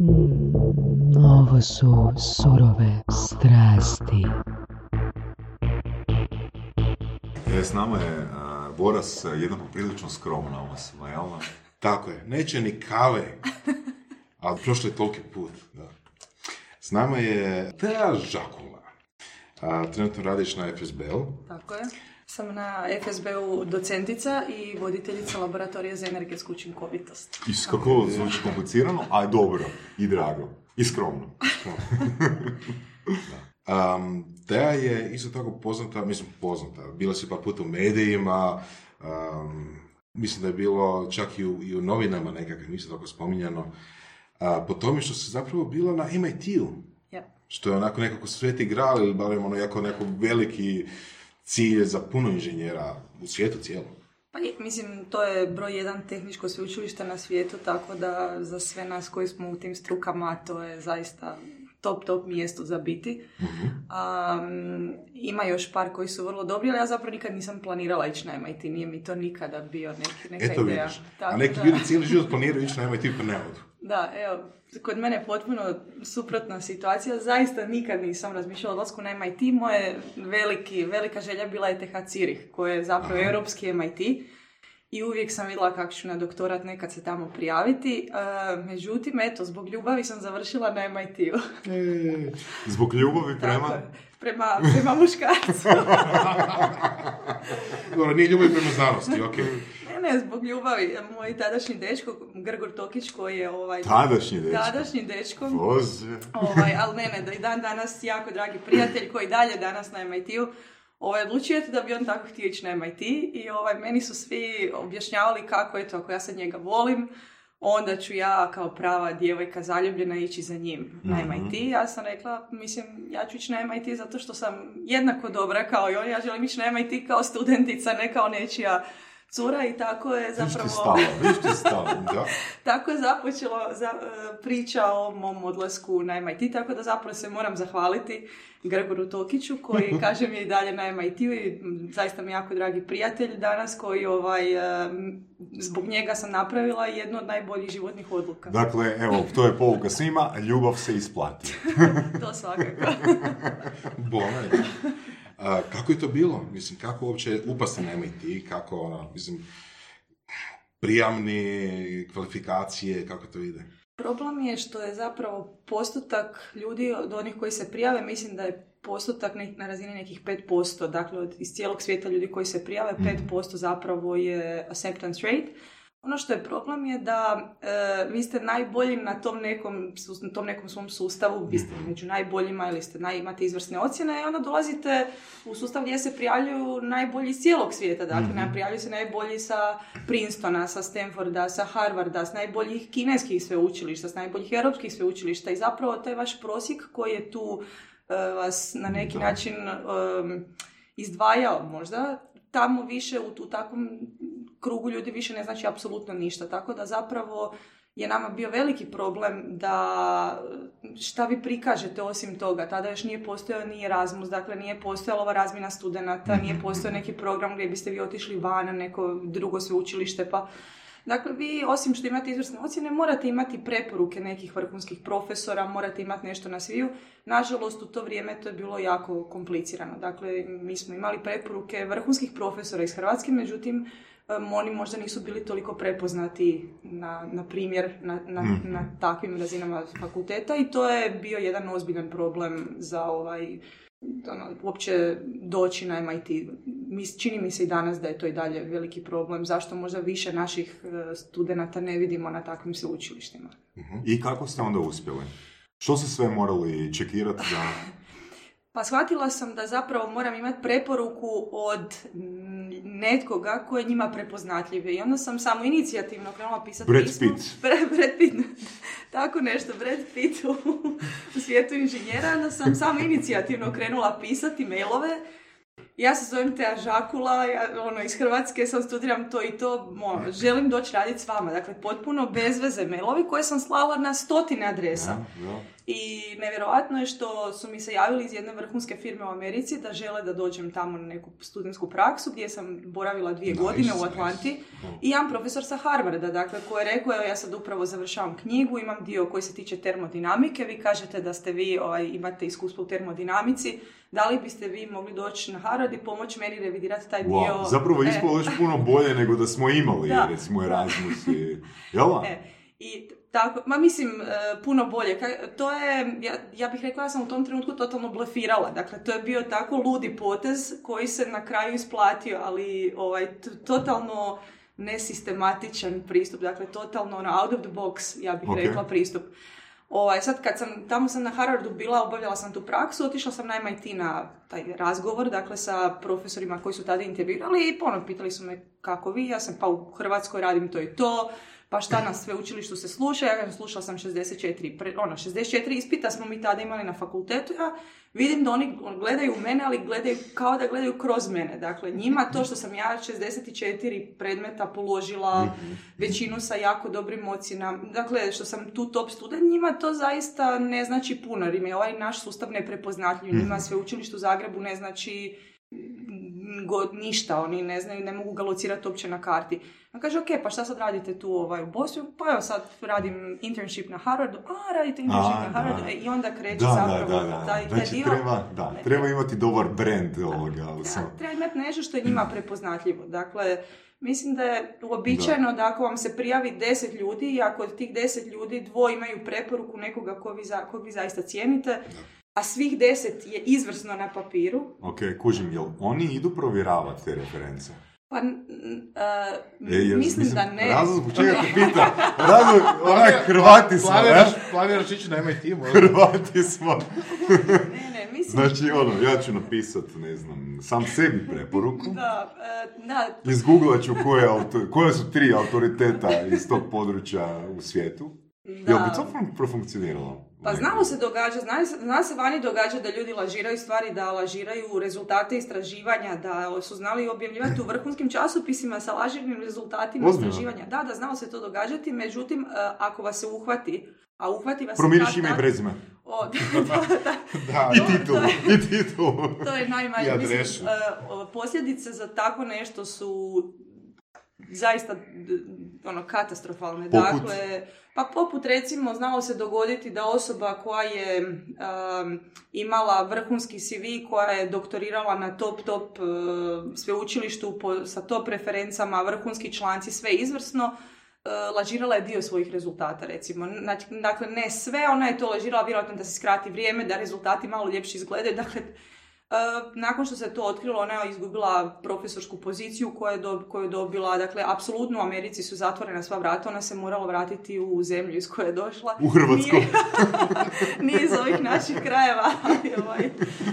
Mm, ovo su surove strasti. E, s nama je a, Boras a, jedna poprilično skromna osoba, jel? Tako je, neće ni kave. Ali prošlo je toliki put, da. S nama je Tea Žakula. A, trenutno radiš na FSB-u. Tako je. Sam na FSB-u docentica i voditeljica laboratorija za energetsku učinkovitost. I kako zvuči komplicirano, a dobro i drago. I skromno. Um, Tea je isto tako poznata, mislim poznata, bila si par puta u medijima, um, mislim da je bilo čak i u, i u novinama nekakvim, isto tako spominjano, a, po tome što si zapravo bila na MIT-u, Ja. što je onako nekako sveti gral ili barem ono jako neko veliki cilj za puno inženjera u svijetu cijelom. Pa i, mislim, to je broj jedan tehničko sveučilište na svijetu, tako da za sve nas koji smo u tim strukama to je zaista top, top mjesto za biti. Um, ima još par koji su vrlo dobri, ali ja zapravo nikad nisam planirala ići na MIT, nije mi to nikada bio neki, neka Eto ideja. vidiš. Tako A neki da- ljudi cijeli život planiraju ići na MIT pa ne odu. Da, evo, kod mene je potpuno suprotna situacija. Zaista nikad nisam razmišljala o odlasku na MIT. Moje veliki, velika želja bila je TH Zurich, koji je zapravo europski MIT. I uvijek sam vidjela kako ću na doktorat nekad se tamo prijaviti. E, međutim, eto, zbog ljubavi sam završila na MIT-u. Zbog ljubavi Tako prema... je. prema, prema muškarcu. Dobro, nije ljubav prema znanosti, ok. ne, zbog ljubavi. Moj tadašnji dečko, Grgor Tokić, koji je ovaj... Tadašnji dečko. Tadašnji dečko. Ovaj, ali ne, ne, da i dan danas jako dragi prijatelj koji dalje danas na MIT-u ovaj, odlučio da bi on tako htio ići na MIT i ovaj, meni su svi objašnjavali kako je to, ako ja sad njega volim, onda ću ja kao prava djevojka zaljubljena ići za njim na MIT. Ja sam rekla, mislim, ja ću ići na MIT zato što sam jednako dobra kao i on, ja želim ići na MIT kao studentica, ne kao nečija cura i tako je zapravo... ti stalo. Da. Tako je započelo za, e, priča o mom odlasku na MIT, tako da zapravo se moram zahvaliti Gregoru Tokiću koji, kažem, je i dalje na MIT-u i zaista mi jako dragi prijatelj danas koji ovaj, e, zbog njega sam napravila jednu od najboljih životnih odluka. Dakle, evo, to je pouka svima, ljubav se isplati. To svakako. Bome. A, kako je to bilo? Mislim, kako uopće upasti na MIT? Kako, ono, mislim, prijamni, kvalifikacije, kako to ide? Problem je što je zapravo postotak ljudi od onih koji se prijave, mislim da je postotak na razini nekih 5%, dakle od, iz cijelog svijeta ljudi koji se prijave, 5% zapravo je acceptance rate. Ono što je problem je da e, vi ste najbolji na tom nekom, na tom nekom svom sustavu, vi ste među najboljima ili ste naj, imate izvrsne ocjene i onda dolazite u sustav gdje se prijavljuju najbolji iz cijelog svijeta. Dakle, mm prijavljuju se najbolji sa Princetona, sa Stanforda, sa Harvarda, s najboljih kineskih sveučilišta, s najboljih europskih sveučilišta i zapravo taj vaš prosjek koji je tu e, vas na neki način em, izdvajao možda, tamo više u, u takvom krugu ljudi više ne znači apsolutno ništa. Tako da zapravo je nama bio veliki problem da šta vi prikažete osim toga. Tada još nije postojao ni Erasmus, dakle nije postojala ova razmjena studenata, nije postojao neki program gdje biste vi otišli van na neko drugo sveučilište, pa Dakle, vi osim što imate izvrsne ocjene, morate imati preporuke nekih vrhunskih profesora, morate imati nešto na sviju. Nažalost, u to vrijeme to je bilo jako komplicirano. Dakle, mi smo imali preporuke vrhunskih profesora iz Hrvatske, međutim, em, oni možda nisu bili toliko prepoznati na, na primjer na, na, na takvim razinama fakulteta i to je bio jedan ozbiljan problem za ovaj ono, uopće doći na MIT. Mi, čini mi se i danas da je to i dalje veliki problem. Zašto možda više naših e, studenata ne vidimo na takvim sveučilištima? I kako ste onda uspjeli? Što ste sve morali čekirati da... Pa shvatila sam da zapravo moram imati preporuku od netkoga ko je njima prepoznatljiv. I onda sam samo inicijativno krenula pisati Brad pismo. Pitt. Brad, Brad Pitt. Tako nešto, Brad Pitt u, u svijetu inženjera. Onda sam samo inicijativno krenula pisati mailove ja se zovem Teja Žakula, ja, ono, iz Hrvatske sam studiram to i to, ono, želim doći raditi s vama. Dakle, potpuno bez veze mailovi koje sam slala na stotine adresa. Da, da. I nevjerojatno je što su mi se javili iz jedne vrhunske firme u Americi da žele da dođem tamo na neku studentsku praksu gdje sam boravila dvije Nice, godine u nice. Atlanti. Da. I jedan profesor sa Harvarda, dakle, koji je rekao, evo ja sad upravo završavam knjigu, imam dio koji se tiče termodinamike, vi kažete da ste vi, ovaj, imate iskustvo u termodinamici, da li biste vi mogli doći na Harvard i pomoći meni revidirati taj dio? Wow, zapravo E, ispalo još puno bolje nego da smo imali, Da. recimo, Erasmus i... Jel da? E, I tako, ma mislim, e, puno bolje. Ka- To je, ja, ja bih rekla, ja sam u tom trenutku totalno blefirala. Dakle, to je bio tako ludi potez koji se na kraju isplatio, ali ovaj, t- totalno nesistematičan pristup. Dakle, totalno ono, out of the box, ja bih Ok. rekla, pristup. Ovaj, sad kad sam, tamo sam na Harvardu bila, obavljala sam tu praksu, otišla sam na MIT na taj razgovor, dakle sa profesorima koji su tada intervjuirali i ponovno pitali su me kako vi, ja sam pa u Hrvatskoj radim to i to, pa šta na sveučilištu se sluša, ja kažem slušala sam 64, pre, ono, 64 ispita smo mi tada imali na fakultetu, ja vidim da oni gledaju u mene, ali gledaju kao da gledaju kroz mene. Dakle, njima to što sam ja 64 predmeta položila, većinu sa jako dobrim ocjenama, dakle, što sam tu top student, njima to zaista ne znači puno, jer im je ovaj naš sustav neprepoznatljiv, njima sveučilište u Zagrebu ne znači mm, go- ništa, oni ne znaju, ne mogu ga locirati uopće na karti. A kaže, ok, pa šta sad radite tu ovaj, u Bosni? Pa evo sad radim internship na Harvardu. A, radite internship A, na Harvardu. da. E, I onda kreće Da, zapravo da, da, da. taj, taj Znači, dio. treba, da, treba imati dobar brand ovoga. da, treba imati nešto što je njima prepoznatljivo. Dakle, mislim da je uobičajeno da ako vam se prijavi deset ljudi i ako od tih deset ljudi dvoje imaju preporuku nekoga kog vi, za, kog vi zaista cijenite, a svih deset je izvrsno na papiru, Ok, kužim, jel oni idu provjeravati te reference? pa n- n- a, E, jel- mislim, da ne. Razlog zbog čega te pitam. Razlog, onak, Hrvati smo, Planiraš, ne? planiraš ići na MIT, možda? Hrvati smo. Ne, ne, mislim Znači, ono, ja ću napisat, ne znam, sam sebi preporuku. da, e, da, Izgooglat ću koje, auto, koje su tri autoriteta iz tog područja u svijetu. da. Jel bi to fun- profunkcioniralo? Pa znalo se događa, zna se, zna se vani događa da ljudi lažiraju stvari, da lažiraju rezultate istraživanja, da su znali objavljivati u vrhunskim časopisima sa lažirnim rezultatima Ozbiljno? istraživanja. Da, da, znalo se to događati, međutim, e, ako vas se uhvati, a uhvati vas kad ime i prezime. O, da, da, da. Da, I titulu, i titulu. To je najmanje. Mislim, e, posljedice za tako nešto su zaista ono katastrofalne. Poput? Dakle, pa poput recimo znalo se dogoditi da osoba koja je um, imala vrhunski CV, koja je doktorirala na top top uh, sveučilištu po, sa top referencama, vrhunski članci, sve izvrsno, uh, lažirala je dio svojih rezultata, recimo. Znači, dakle, ne sve, ona je to lažirala vjerojatno da se skrati vrijeme, da rezultati malo ljepše izgledaju. Dakle, nakon što se to otkrilo, ona je izgubila profesorsku poziciju koju je, dob- koju je dobila. Dakle, apsolutno u Americi su zatvorena sva vrata, ona se morala vratiti u zemlju iz koje je došla. U Hrvatsku. Nije, nije iz ovih naših krajeva. ovaj,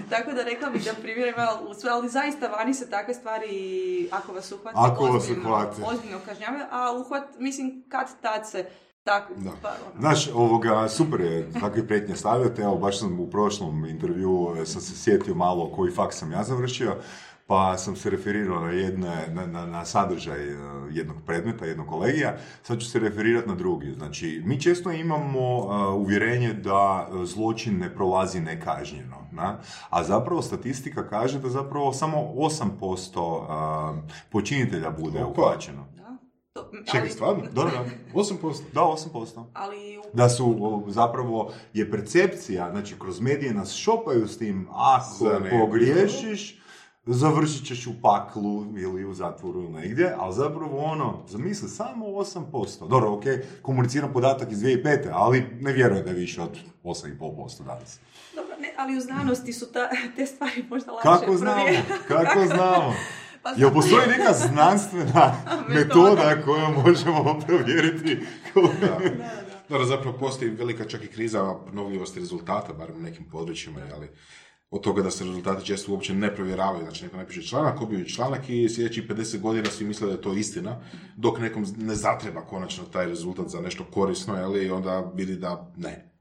tako da rekla bih da primjer ima u sve, ali zaista vani se takve stvari, ako vas uhvate, Ako vas ozbiljno, uhvate. ozbiljno kažnjavaju, a uhvat, mislim, kad tad se tako, Da. pa, ono, Znaš, ovoga, super je takve prijetnje stavljate, evo, baš sam u prošlom intervju, e, sam se sjetio malo koji faks sam ja završio, pa sam se referirao na, jedne, na, na, na sadržaj e, jednog predmeta, jednog kolegija, sad ću se referirati na drugi. Znači, mi često imamo e, uvjerenje da zločin ne prolazi nekažnjeno, na? a zapravo statistika kaže da zapravo samo 8% e, počinitelja bude uhvaćeno. To, Čekaj, stvarno? Da. 8%. Da, 8%. Ali Da su zapravo je percepcija, znači kroz medije nas šopaju s tim ako pogriješiš, završit ćeš u paklu ili u zatvoru ili negdje, ali zapravo ono, zamisli samo 8%. Dobro, ok, komuniciram podatak iz 2005. ali ne vjerujem da je više od 8,5% danas. Dobro, ne, ali u znanosti su ta, te stvari možda lakše Kako znamo? Kako znamo? Pa Jel postoji neka znanstvena metoda kojom možemo provjeriti. Dobro, zapravo postoji velika čak i kriza obnovljivosti rezultata, barem u nekim područjima, ali od toga da se rezultati često uopće ne provjeravaju, znači neko napiše članak, objavi članak i sljedećih 50 godina svi misle da je to istina, dok nekom ne zatreba konačno taj rezultat za nešto korisno, ali i onda vidi da ne,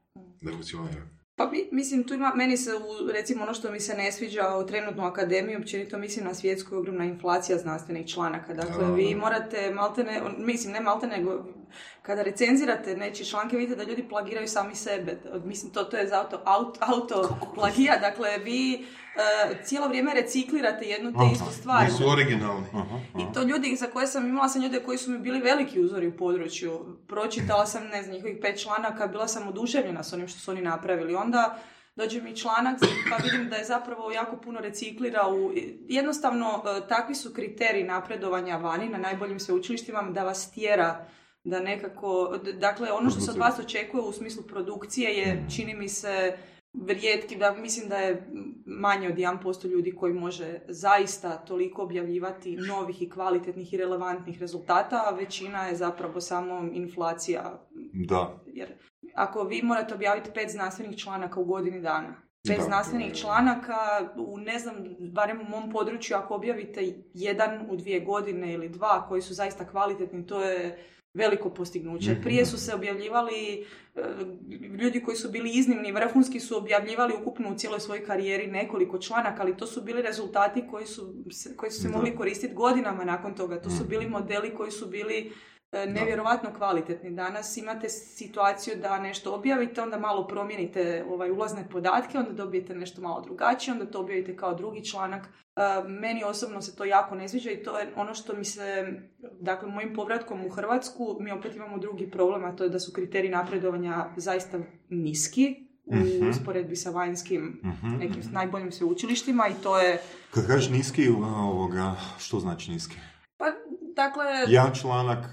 ne funkcionira. Pa mi- mislim, tu ima, meni se, u, recimo ono što mi se ne sviđa u trenutnu akademiju, općenito mislim na svjetsku je ogromna inflacija znanstvenih članaka. Dakle, Da, vi morate maltene, mislim ne malte nego kada recenzirate nečije članke vidite da ljudi plagiraju sami sebe. Mislim, to, to je za auto, auto, auto plagija. Dakle, vi e, cijelo vrijeme reciklirate jednu te istu stvar. Nisu originalni. Aha, I to ljudi za koje sam imala sam ljude koji su mi bili veliki uzori u području. Pročitala sam, ne znam, njihovih pet članaka, bila sam oduševljena s onim što su oni napravili. Onda dođe mi članak pa vidim da je zapravo jako puno reciklira u... Jednostavno, e, takvi su kriteriji napredovanja vani na najboljim sveučilištima da vas tjera da nekako, dakle ono što se od vas očekuje u smislu produkcije je, čini mi se, rijetki, da mislim da je manje od 1% ljudi koji može zaista toliko objavljivati novih i kvalitetnih i relevantnih rezultata, a većina je zapravo samo inflacija. Da. Jer ako vi morate objaviti pet znanstvenih članaka u godini dana, pet Da. znanstvenih članaka u ne znam, barem u mom području ako objavite jedan u dvije godine ili dva koji su zaista kvalitetni, to je veliko postignuće. Mhm. Prije su se objavljivali e, ljudi koji su bili iznimni, vrhunski su objavljivali ukupno u cijeloj svojoj karijeri nekoliko članaka, ali to su bili rezultati koji su, koji su se mogli koristiti godinama nakon toga. To su Mhm. bili modeli koji su bili e, nevjerovatno kvalitetni. Danas imate situaciju da nešto objavite, onda malo promijenite ovaj, ulazne podatke, onda dobijete nešto malo drugačije, onda to objavite kao drugi članak. E, meni osobno se to jako ne sviđa i to je ono što mi se, dakle, mojim povratkom u Hrvatsku, mi opet imamo drugi problem, a to je da su kriteriji napredovanja zaista niski u Mhm. usporedbi sa vanjskim Mhm. nekim najboljim sveučilištima i to je, Kad kažeš niski, ovoga, što znači niski? Dakle, Jedan članak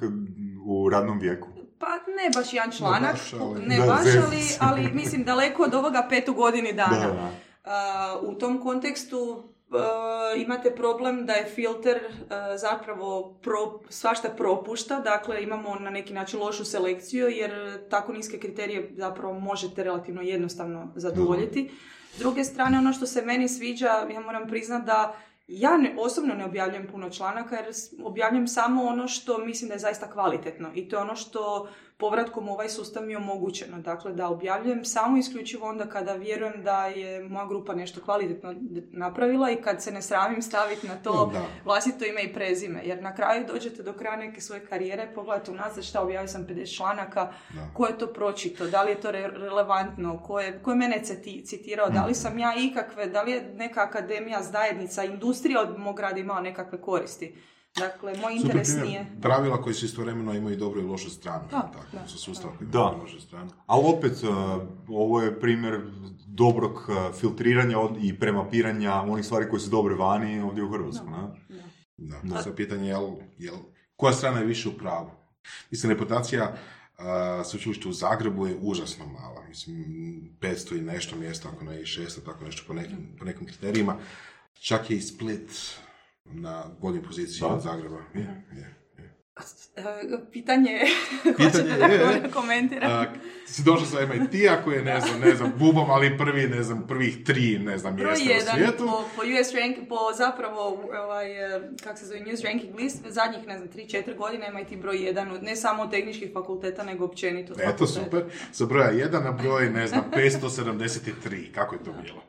u radnom vijeku. Pa ne baš jedan članak, baš, ali- ne Da, baš, ali, ali mislim daleko od ovoga pet u godini dana. Da, da. A, u tom kontekstu a, imate problem da je filter a, zapravo pro, svašta propušta, dakle imamo na neki način lošu selekciju jer tako niske kriterije zapravo možete relativno jednostavno zadovoljiti. S druge strane, ono što se meni sviđa, ja moram priznati da ja ne, osobno ne objavljujem puno članaka jer objavljujem samo ono što mislim da je zaista kvalitetno i to je ono što povratkom u ovaj sustav mi je omogućeno. Dakle, da objavljujem samo isključivo onda kada vjerujem da je moja grupa nešto kvalitetno napravila i kad se ne sramim staviti na to Da. vlastito ime i prezime. Jer na kraju dođete do kraja neke svoje karijere, pogledajte unazad šta objavio sam 50 članaka, Da. ko je to pročito, da li je to re- relevantno, ko je, ko je mene citi- citirao, da li sam ja ikakve, da li je neka akademija, zajednica, industrija od mog rada imala nekakve koristi. Dakle, moj Super interes primjer. nije... Pravila koji su istovremeno imaju i dobru i lošu stranu. Da, tako, da, Sa sustava koji Da. lošu stranu. Ali opet, uh, ovo je primjer dobrog uh, filtriranja i premapiranja onih stvari koje su dobre vani ovdje u Hrvatskoj. ne? Da. Da. Sad pitanje je, jel, jel, koja strana je više u pravu? Mislim, reputacija a, sveučilišta u Zagrebu je užasno mala. Mislim, 500 i nešto mjesta, ako ne i 600, tako nešto po nekim, po nekim kriterijima. Čak je i Split na boljoj poziciji Da. od Zagreba. Je, je, je. E, Pitanje je, Pitanje hoćete da je, komentiram? A, si došao sa MIT-a koji je, ne znam, ne znam, bubom, ali prvi, ne znam, prvih tri, ne znam, Broj mjesta u jedan svijetu. po, po US rank, po zapravo ovaj, e, kak se zove, news ranking list, zadnjih, ne znam, 3-4 godine ima i ti broj jedan, od- ne samo od tehničkih fakulteta, nego općenito. Eto, fakulteta. super. Sa broja 1 na broj, ne znam, 573. Kako je to bilo?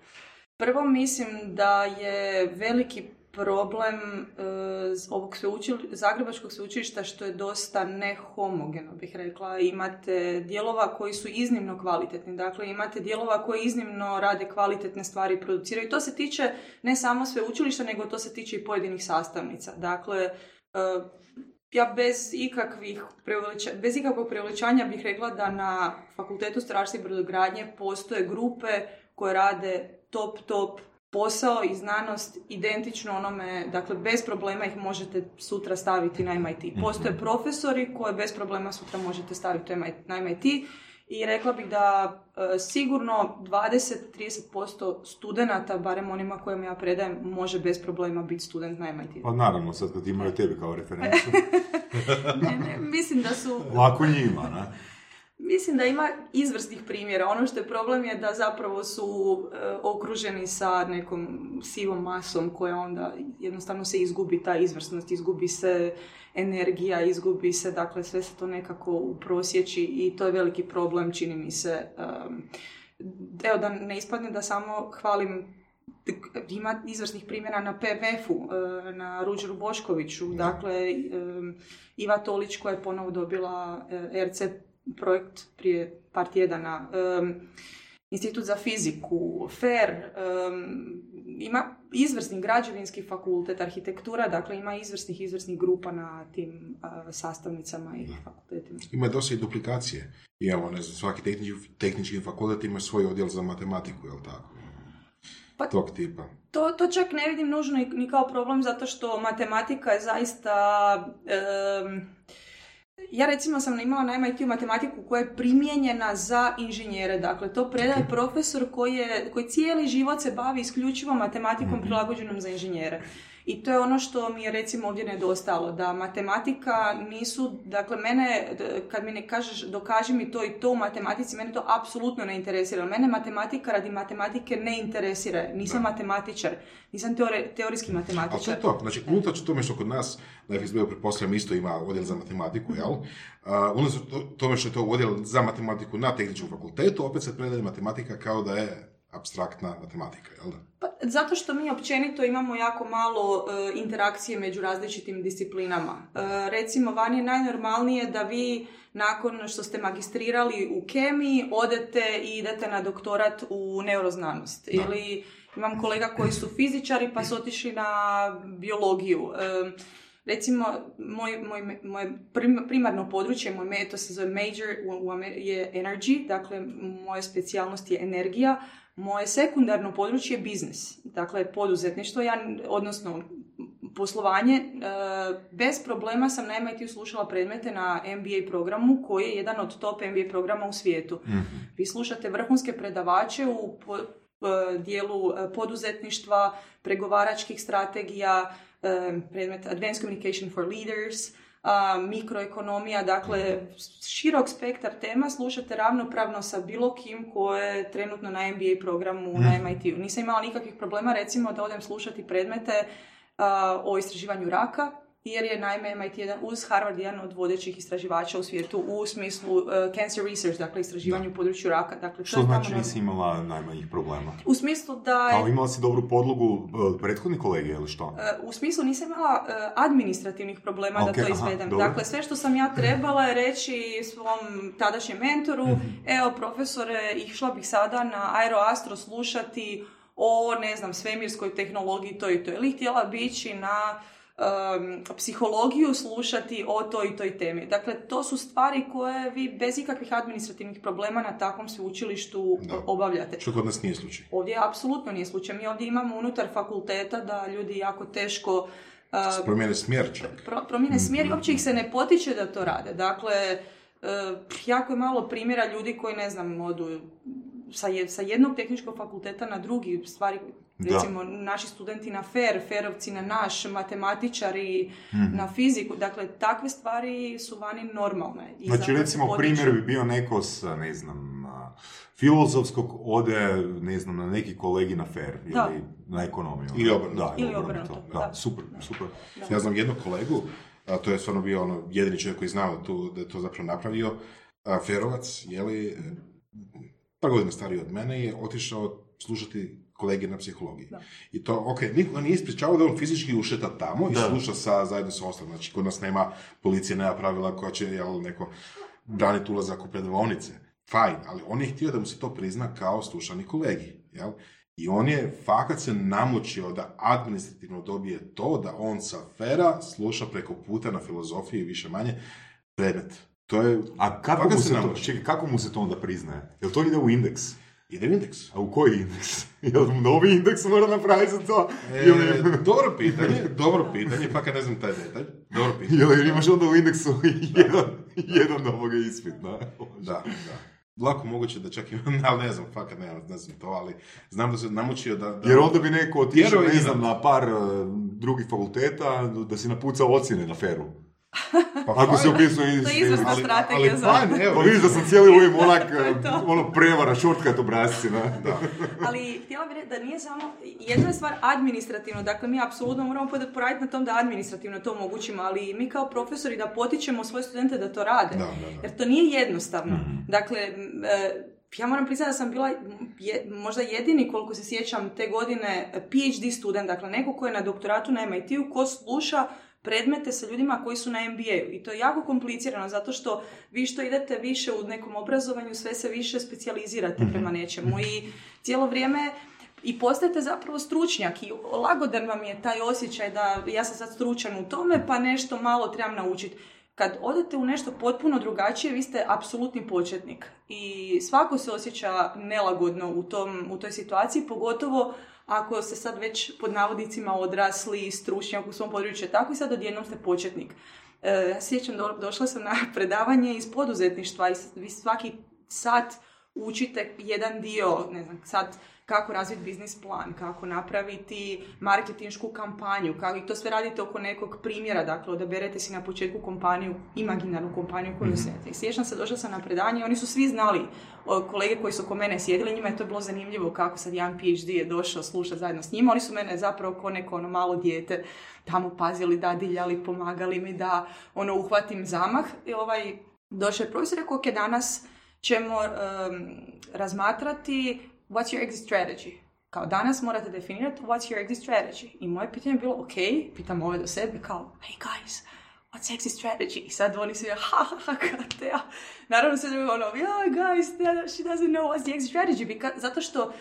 Prvo mislim da je veliki problem e, z- ovog sveučili- zagrebačkog sveučilišta što je dosta nehomogeno, bih rekla. Imate dijelova koji su iznimno kvalitetni, dakle imate dijelova koji iznimno rade kvalitetne stvari i produciraju. To se tiče ne samo sveučilišta, nego to se tiče i pojedinih sastavnica. Dakle, e, ja bez ikakvih bez ikakvog preuveličanja bih rekla da na fakultetu strojarstva i brodogradnje postoje grupe koje rade top, top posao i znanost identično onome, dakle bez problema ih možete sutra staviti na MIT. Postoje profesori koje bez problema sutra možete staviti na MIT i rekla bih da e, sigurno 20-30% studenata, barem onima kojima ja predajem, može bez problema biti student na MIT. Pa naravno, sad kad imaju tebe kao referencu, Ne, ne, mislim da su lako njima, ne? Mislim da ima izvrsnih primjera. Ono što je problem je da zapravo su e, okruženi sa nekom sivom masom koja onda jednostavno se izgubi ta izvrsnost, izgubi se energija, izgubi se, dakle sve se to nekako uprosjeći i to je veliki problem, čini mi se. evo da ne ispadne da samo hvalim ima izvrsnih primjera na PMF-u, e, na Ruđeru Boškoviću, dakle Iva Tolić koja je ponovo dobila e, RC projekt prije par tjedana, Institut za fiziku, FER, ima izvrsni građevinski fakultet, arhitektura, dakle ima izvrsnih, izvrsnih grupa na tim sastavnicama i fakultetima. Ima dosta i duplikacije. Imamo, ne znam, svaki tehnički, tehnički fakultet ima svoj odjel za matematiku, jel tako? Pa, tog tipa. To, to čak ne vidim nužno ni kao problem zato što matematika je zaista... ja recimo sam imala na MIT matematiku koja je primijenjena za inženjere. Dakle, to predaje profesor koji, je, koji cijeli život se bavi isključivo matematikom mm prilagođenom za inženjere. I to je ono što mi je recimo ovdje nedostalo, da matematika nisu, dakle mene, kad mi ne kažeš dokaži mi to i to u matematici, mene to apsolutno ne interesira. Mene matematika radi matematike ne interesira, nisam matematičar, nisam teorijski matematičar. Ali to je to, znači unatoč tome što kod nas na FSB-u pretpostavljam isto ima odjel za matematiku, jel? Uh, tome što je to odjel za matematiku na tehničkom fakultetu, opet se predaje matematika kao da je abstraktna matematika, jel da? Pa, zato što mi općenito imamo jako malo e, interakcije među različitim disciplinama. E, recimo, van je najnormalnije da vi nakon što ste magistrirali u kemiji odete i idete na doktorat u neuroznanost. Ili imam kolega koji su fizičari pa su otišli na biologiju. E, recimo, moj, moj, moje primarno područje, moj meto se zove major, je energy, dakle, moja specijalnost je energija, moje sekundarno područje je biznis, dakle poduzetništvo, ja, odnosno poslovanje. E, bez problema sam na MIT slušala predmete na MBA programu koji je jedan od top MBA programa u svijetu. mm Vi slušate vrhunske predavače u e, dijelu e, poduzetništva, pregovaračkih strategija, predmet Advanced Communication for Leaders, mikroekonomija, dakle širok spektar tema slušate ravnopravno sa bilo kim ko je trenutno na MBA programu na mhm. MIT-u. Nisam imala nikakvih problema recimo da odem slušati predmete o istraživanju raka jer je naime MIT jedan, uz Harvard jedan od vodećih istraživača u svijetu u smislu uh, cancer research, dakle istraživanju u području raka. Dakle, Što znači nisi imala najmanjih problema? U smislu da... Kao imala si dobru podlogu uh, prethodni kolege ili što? Uh, u smislu nisam imala uh, administrativnih problema da to izvedem. dakle, sve što sam ja trebala je reći svom tadašnjem mentoru, mhm. evo profesore, išla bih sada na Aeroastro slušati o, ne znam, svemirskoj tehnologiji, to i to. Ili htjela bići na um, psihologiju slušati o toj i toj temi. Dakle, to su stvari koje vi bez ikakvih administrativnih problema na takvom sveučilištu da. obavljate. Što kod nas nije slučaj? Ovdje apsolutno nije slučaj. Mi ovdje imamo unutar fakulteta da ljudi jako teško Uh, promijene smjer čak. Pro, promijene smjer i uopće ih se ne potiče da to rade. Dakle, uh, jako je malo primjera ljudi koji, ne znam, odu sa, sa jednog tehničkog fakulteta na drugi, stvari Recimo, naši studenti na FER, FERovci na naš, matematičari mhm. na fiziku. Dakle, takve stvari su vani normalne. I znači, recimo, primjer bi bio neko s, ne znam, filozofskog ode, ne znam, na neki kolegi na FER ili na ekonomiju. Ili obrnuto. Da, ili obrnuto. Da, super, super. Ja znam jednog kolegu, a to je stvarno bio ono, jedini čovjek koji znao tu, da je to zapravo napravio, a, Ferovac, je li, par godina stariji od mene, je otišao slušati kolege na psihologiji. I to, ok, niko nije ispričavao da on fizički ušeta tamo i sluša sa, zajedno sa ostalim. Znači, kod nas nema policije, nema pravila koja će jel, neko braniti ulazak u predavonice. Fajn, ali on je htio da mu se to prizna kao slušani kolegi. Jel? I on je fakat se namučio da administrativno dobije to da on sa fera sluša preko puta na filozofiji više manje predmet. To je... A kako mu, se, to, čekaj, kako mu se to onda priznaje? Jel to ide u indeks? Ide u indeks. A u koji indeks? Jel novi indeks mora napraviti za to? E, dobro pitanje, dobro pitanje, pa kad ne znam taj detalj. Dobro pitanje. Jel imaš onda u indeksu jedan, jedan ovoga ispit, da? Da, da. Lako moguće da čak imam, ali ne znam, fakat ne, ne znam to, ali znam da se namučio da... da Jer onda bi neko otišao, ne znam, na par uh, drugih fakulteta, da si napucao ocjene na feru. Pa Ako se opisuje iz... To je izvrsna strategija ali, za... Evo. Pa vidiš da sam cijeli ovim onak, ono prevara, shortcut obrazci, ne? Da. ali htjela bih reći da nije samo... Jedna je stvar administrativno, dakle mi apsolutno moramo poraditi na tom da administrativno to omogućimo, ali mi kao profesori da potičemo svoje studente da to rade. Da, da, da. Jer to nije jednostavno. Mm-hmm. Dakle, ja moram priznati da sam bila je, možda jedini, koliko se sjećam, te godine PhD student, dakle neko ko je na doktoratu na MIT-u, ko sluša predmete sa ljudima koji su na MBA-u. I to je jako komplicirano, zato što vi što idete više u nekom obrazovanju, sve se više specijalizirate prema nečemu. I cijelo vrijeme i postajete zapravo stručnjak i lagodan vam je taj osjećaj da ja sam sad stručan u tome pa nešto malo trebam naučiti. Kad odete u nešto potpuno drugačije, vi ste apsolutni početnik i svako se osjeća nelagodno u, tom, u toj situaciji, pogotovo ako se sad već pod navodnicima odrasli stručnjak u svom području tako i sad odjednom ste početnik. E, sjećam, do, došla sam na predavanje iz poduzetništva i vi svaki sat učite jedan dio, ne znam, sad kako razviti biznis plan, kako napraviti marketinšku kampanju, kako i to sve radite oko nekog primjera, dakle odaberete si na početku kompaniju, imaginarnu kompaniju koju mm I sjećam se, došla sam na predanje i oni su svi znali, kolege koji su oko mene sjedili, njima je to bilo zanimljivo kako sad jedan PhD je došao slušati zajedno s njima, oni su mene zapravo ko neko ono malo dijete tamo pazili, dadiljali, pomagali mi da ono uhvatim zamah. I ovaj došao je profesor rekao, ok, danas ćemo razmatrati what's your exit strategy? Kao danas morate definirati what's your exit strategy. I moje pitanje je bilo, ok, pitam ove do sebe, kao, hey guys, what's exit strategy? I sad oni se, ha, ha, ha, ja. Naravno se ono, yeah, guys, she doesn't know what's the exit strategy. Because, zato što uh,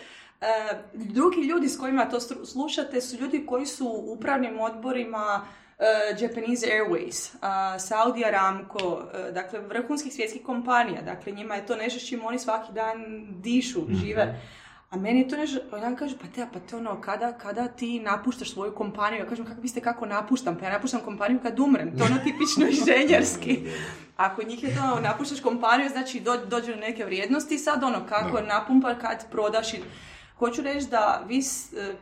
drugi ljudi s kojima to slušate su ljudi koji su u upravnim odborima Japanese Airways, uh, Saudi Aramco, uh, dakle vrhunskih svjetskih kompanija. Dakle, njima je to nešto s čim oni svaki dan dišu, mm-hmm. žive. A meni je to nešto, on kaže, pa te, pa te ono, kada, kada ti napuštaš svoju kompaniju, ja kažem, kako biste kako napuštam? Pa ja napuštam kompaniju kad umrem, to ono tipično inženjerski. Ako njih je to, napuštaš kompaniju, znači do, dođe do neke vrijednosti, sad ono, kako napumpa kad prodaš i... Hoću reći da vi e,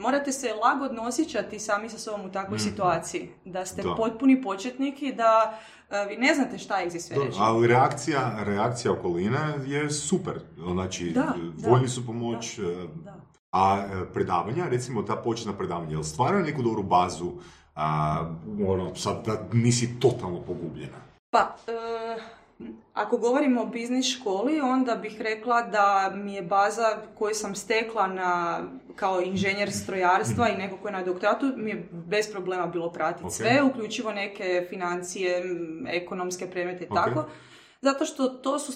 morate se lagodno osjećati sami sa sobom u takvoj mm. situaciji. Da ste potpuni početnik i da E, vi ne znate šta je sve reći. Ali reakcija, reakcija okoline je super. Znači, da, voljni su pomoć. E, da, A predavanja, recimo ta početna predavanja, jel stvaraju neku dobru bazu, a, ono, sad da nisi totalno pogubljena? Pa, ako govorimo o biznis školi, onda bih rekla da mi je baza koju sam stekla na, kao inženjer strojarstva i neko ko je na doktoratu, mi je bez problema bilo pratiti sve, uključivo neke financije, ekonomske predmete i tako. Zato što to su,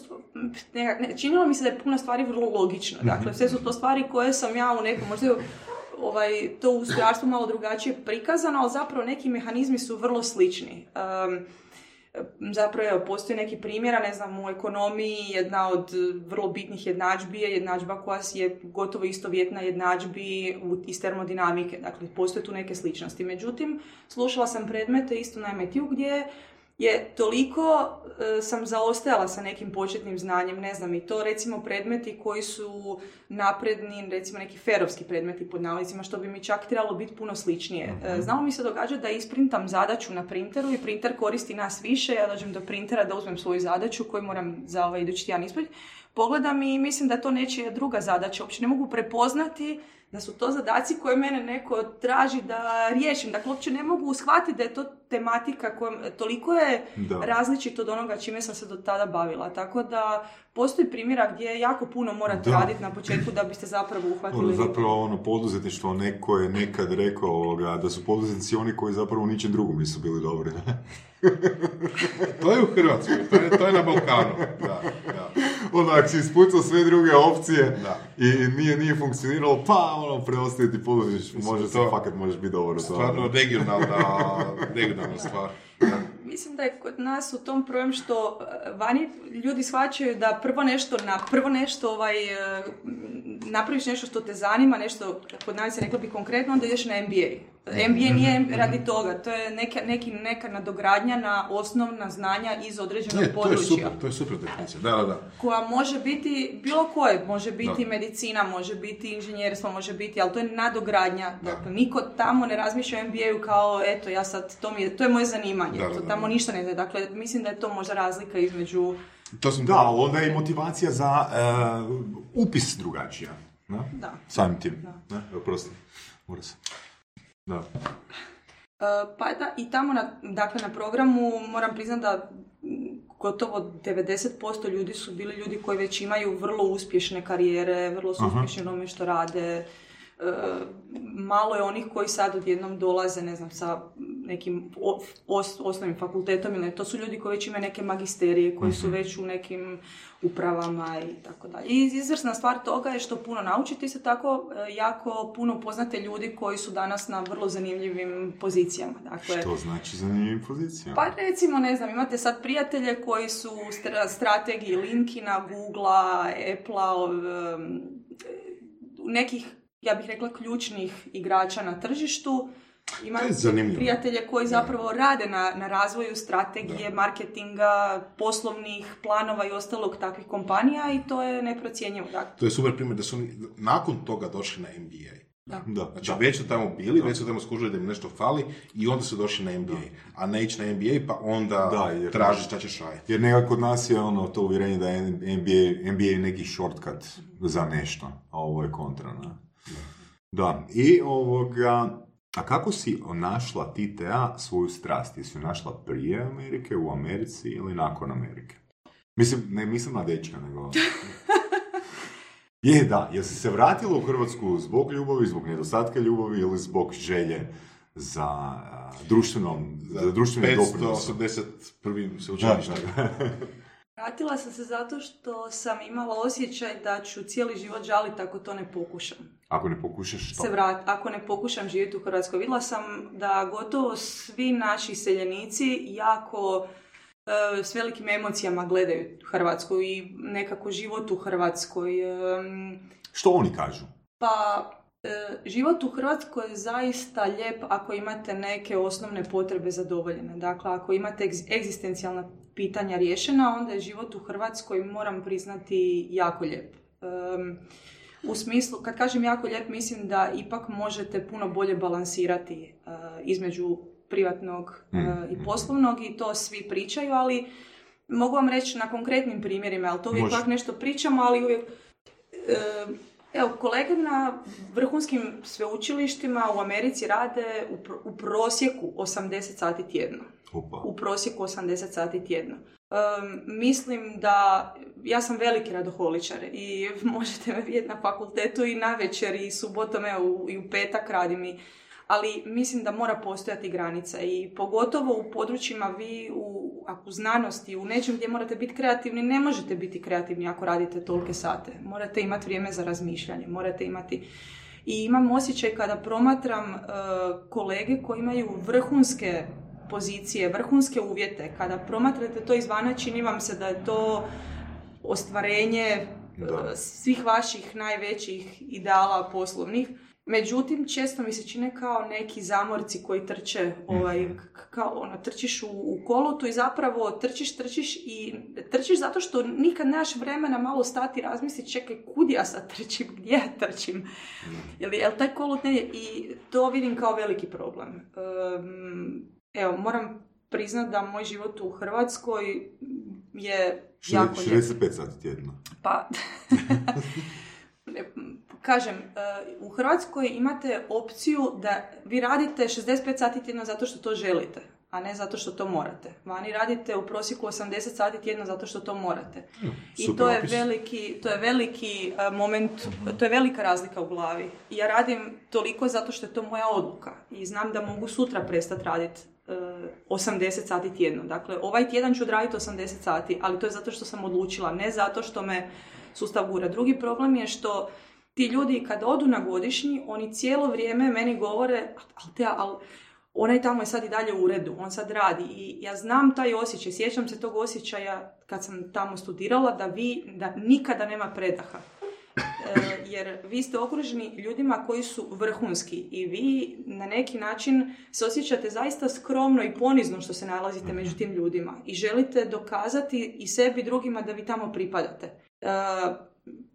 ne, činilo mi se da je puno stvari vrlo logično. Mhm. Dakle, sve su to stvari koje sam ja u nekom, možda ovaj, to u strojarstvu malo drugačije prikazano, ali zapravo neki mehanizmi su vrlo slični. Um, zapravo evo, postoji neki primjera, ne znam, u ekonomiji jedna od vrlo bitnih jednadžbi je jednadžba koja je gotovo istovjetna jednadžbi iz termodinamike, dakle postoje tu neke sličnosti. Međutim, slušala sam predmete isto na MIT-u gdje je toliko e, sam zaostajala sa nekim početnim znanjem, ne znam, i to recimo predmeti koji su napredni, recimo neki ferovski predmeti pod navodnicima, što bi mi čak trebalo biti puno sličnije. Uh-huh. Znamo mi se događa da isprintam zadaću na printeru i printer koristi nas više, ja dođem do printera da uzmem svoju zadaću koju moram za ovaj idući tjedan ispraviti, pogledam i mislim da to nečija druga zadaća, uopće ne mogu prepoznati da su to zadaci koje mene neko traži da riješim. Dakle, uopće ne mogu shvatiti da je to tematika koja toliko je različito od onoga čime sam se do tada bavila. Tako da postoji primjera gdje jako puno morate raditi na početku da biste zapravo uhvatili... Ono, zapravo ono poduzetništvo, neko je nekad rekao da su poduzetnici oni koji zapravo u ničem drugom nisu bili dobri. to je u Hrvatskoj, to je, to je na Balkanu. Da, da. Onak si ispucao sve druge opcije da. i nije, nije funkcioniralo, pa ono, preostaje ti može se, fakat možeš biti dobro. Stvarno regionalna, regionalna stvar. Mislim da je kod nas u tom problem što e, vani ljudi shvaćaju da prvo nešto, na prvo nešto ovaj, e, napraviš nešto što te zanima, nešto kod nas se rekla bi konkretno, onda ideš na MBA. MBA nije radi toga, to je neka, neki, neka nadogradnja na osnovna znanja iz određenog ne, područja. To je super, to je super definicija, da, da, da. Koja može biti bilo koje, može biti medicina, može biti inženjerstvo, može biti, ali to je nadogradnja. Dakle, niko tamo ne razmišlja o MBA-u kao, eto, ja sad, to, mi je, to je moje zanimanje, da, to tamo ništa ne zna. Dakle, mislim da je to možda razlika između... To sam da, ali onda je i motivacija za uh, upis drugačija. Da. da. Samim tim. Da. Ne? Evo, prosti. Mora se. Da. pa da, i tamo na, dakle, na programu moram priznati da gotovo 90% ljudi su bili ljudi koji već imaju vrlo uspješne karijere, vrlo su uspješni u onome što rade. E, malo je onih koji sad odjednom dolaze, ne znam, sa nekim osnovnim fakultetom ili to su ljudi koji već imaju neke magisterije, koji su mhm. već u nekim upravama i tako dalje. I izvrsna stvar toga je što puno naučite se tako e, jako puno poznate ljudi koji su danas na vrlo zanimljivim pozicijama. Dakle, što znači zanimljivim pozicijama? Pa recimo, ne znam, imate sad prijatelje koji su strategiji Linkina, Googlea, Applea, nekih, ja bih rekla, ključnih igrača na tržištu imam prijatelje koji zapravo rade na, na razvoju strategije, marketinga, poslovnih planova i ostalog takvih kompanija i to je neprocjenjivo. To je super primjer da su nakon toga došli na MBA. Da. da. Znači, već su tamo bili, već su tamo skužili da im nešto fali i onda su došli na MBA. A ne ići na MBA pa onda da, jer, traži šta ćeš raditi. Jer nekako kod nas je ono to uvjerenje da je MBA, MBA neki shortcut za nešto, a ovo je kontra. Ne? Da. I ovoga, a kako si našla ti Tea svoju strast? Jesi ju našla prije Amerike, u Americi ili nakon Amerike? Mislim, ne mislim na dečka, nego... Je, da. Jesi se vratila u Hrvatsku zbog ljubavi, zbog nedostatka ljubavi ili zbog želje za društvenom, za društvenim doprinosom? 581. se. Vratila sam se zato što sam imala osjećaj da ću cijeli život žaliti ako to ne pokušam. Ako ne pokušaš što? Se vrat, ako ne pokušam živjeti u Hrvatskoj. Vidjela sam da gotovo svi naši seljenici jako e, s velikim emocijama gledaju Hrvatsku i nekako život u Hrvatskoj. što oni kažu? Pa E, život u Hrvatskoj je zaista lijep ako imate neke osnovne potrebe zadovoljene. Dakle, ako imate egzistencijalna pitanja riješena, onda je život u Hrvatskoj, moram priznati, jako lijep. u smislu, kad kažem jako lijep, mislim da ipak možete puno bolje balansirati e, između privatnog e, i mm. poslovnog i to svi pričaju, ali mogu vam reći na konkretnim primjerima, ali to uvijek nešto pričamo, ali uvijek Evo, kolege na vrhunskim sveučilištima u Americi rade u, prosjeku 80 sati tjedno. U prosjeku 80 sati tjedno. mislim da, ja sam veliki radoholičar i možete me vidjeti na fakultetu i na večer i subotom evo, i u petak radim i ali mislim da mora postojati granica i pogotovo u područjima vi u, ako znanosti, u nečem gdje morate biti kreativni, ne možete biti kreativni ako radite tolike sate. Morate imati vrijeme za razmišljanje, morate imati... I imam osjećaj kada promatram uh, kolege koji imaju vrhunske pozicije, vrhunske uvjete, kada promatrate to izvana, čini vam se da je to ostvarenje uh, svih vaših najvećih ideala poslovnih Međutim, često mi se čine kao neki zamorci koji trče, ovaj, mhm. kao ono, trčiš u, u kolotu i zapravo trčiš, trčiš i trčiš zato što nikad nemaš vremena malo stati i razmisliti, čekaj, kud ja sad trčim, gdje ja trčim. Mhm. Jel, jel taj kolut ne I to vidim kao veliki problem. Evo, moram priznat da moj život u Hrvatskoj je jako... 65 sati tjedno. Pa... kažem, e, u Hrvatskoj imate opciju da vi radite 65 sati tjedno zato što to želite, a ne zato što to morate. Vani radite u prosjeku 80 sati tjedno zato što to morate. I to je, veliki, to je veliki e, moment, to je velika razlika u glavi. Ja radim toliko zato što je to moja odluka i znam da mogu sutra prestati raditi 80 e, sati tjedno. Dakle, ovaj tjedan ću odraditi 80 sati, ali to je zato što sam odlučila, ne zato što me sustav gura. Drugi problem je što ti ljudi kad odu na godišnji, oni cijelo vrijeme meni govore, ali te, ali onaj tamo je sad i dalje u uredu, on sad radi i ja znam taj osjećaj, sjećam se tog osjećaja kad sam tamo studirala da vi, da nikada nema predaha. E, jer vi ste okruženi ljudima koji su vrhunski i vi na neki način se osjećate zaista skromno i ponizno što se nalazite među tim ljudima i želite dokazati i sebi drugima da vi tamo pripadate. E,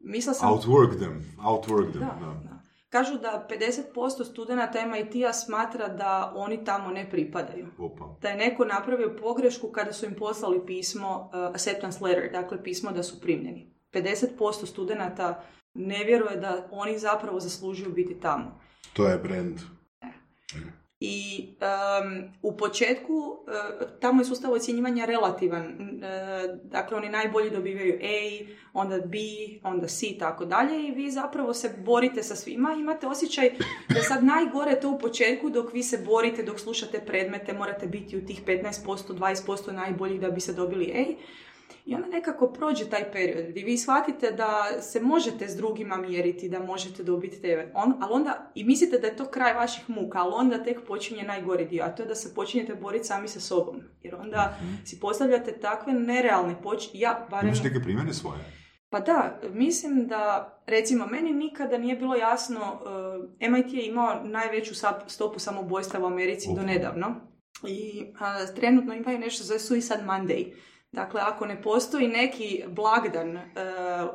Mislila sam... Outwork them, outwork them. Da, da. Kažu da 50% studenta MIT-a smatra da oni tamo ne pripadaju. Opa. Da je neko napravio pogrešku kada su im poslali pismo, uh, acceptance letter, dakle pismo da su primljeni. 50% studenata ne vjeruje da oni zapravo zaslužuju biti tamo. To je brand. I em, u početku e, tamo je sustav ocjenjivanja relativan. E, dakle, oni najbolji dobivaju A, onda B, onda C i tako dalje i vi zapravo se borite sa svima. Imate osjećaj da sad najgore to u početku dok vi se borite, dok slušate predmete, morate biti u tih 15%, 20% najboljih da bi se dobili A. I onda nekako prođe taj period gdje vi shvatite da se možete s drugima mjeriti, da možete dobiti tebe. On, ali onda, i mislite da je to kraj vaših muka, ali onda tek počinje najgori dio, a to je da se počinjete boriti sami sa sobom. Jer onda si postavljate takve nerealne poč... Ja, barem... Imaš neke primjere svoje? Pa da, mislim da, recimo, meni nikada nije bilo jasno, uh, MIT je imao najveću stopu samoubojstva u Americi do Opa. nedavno. I a, trenutno imaju nešto zove Suicide Monday. Dakle, ako ne postoji neki blagdan uh,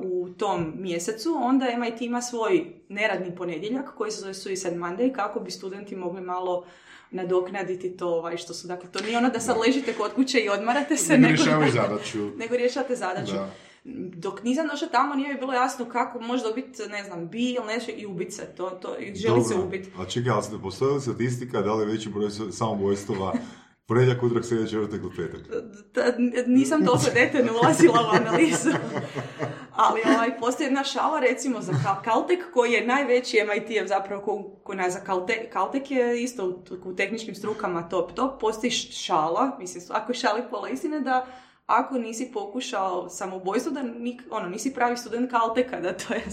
u tom mjesecu, onda MIT ima svoj neradni ponedjeljak koji se zove Suicide Monday kako bi studenti mogli malo nadoknaditi to ovaj, što su. Dakle, to nije ono da sad ležite kod kuće i odmarate se, Ne nego, rješavaju zadaću. nego rješavate zadaću. Da. Dok nisam došla tamo nije mi bilo jasno kako može dobiti, ne znam, bi ili nešto i ubiti se. To, to, želi se Dobro. ubiti. A čekaj, ali ste postojala statistika da li je veći broj samobojstava ponedjeljak, utorak, srijedan, četvrtak ili petak? Nisam toliko detaljno ulazila u analizu. Ali ovaj, postoji jedna šala recimo za Cal- Caltech koji je najveći MIT zapravo ko, ko ne za Caltech, Caltech je isto u, u tehničkim strukama top top. Postoji šala, mislim ako je šali pola istine da ako nisi pokušao samobojstvo da nik, ono, nisi pravi student Caltecha, da to je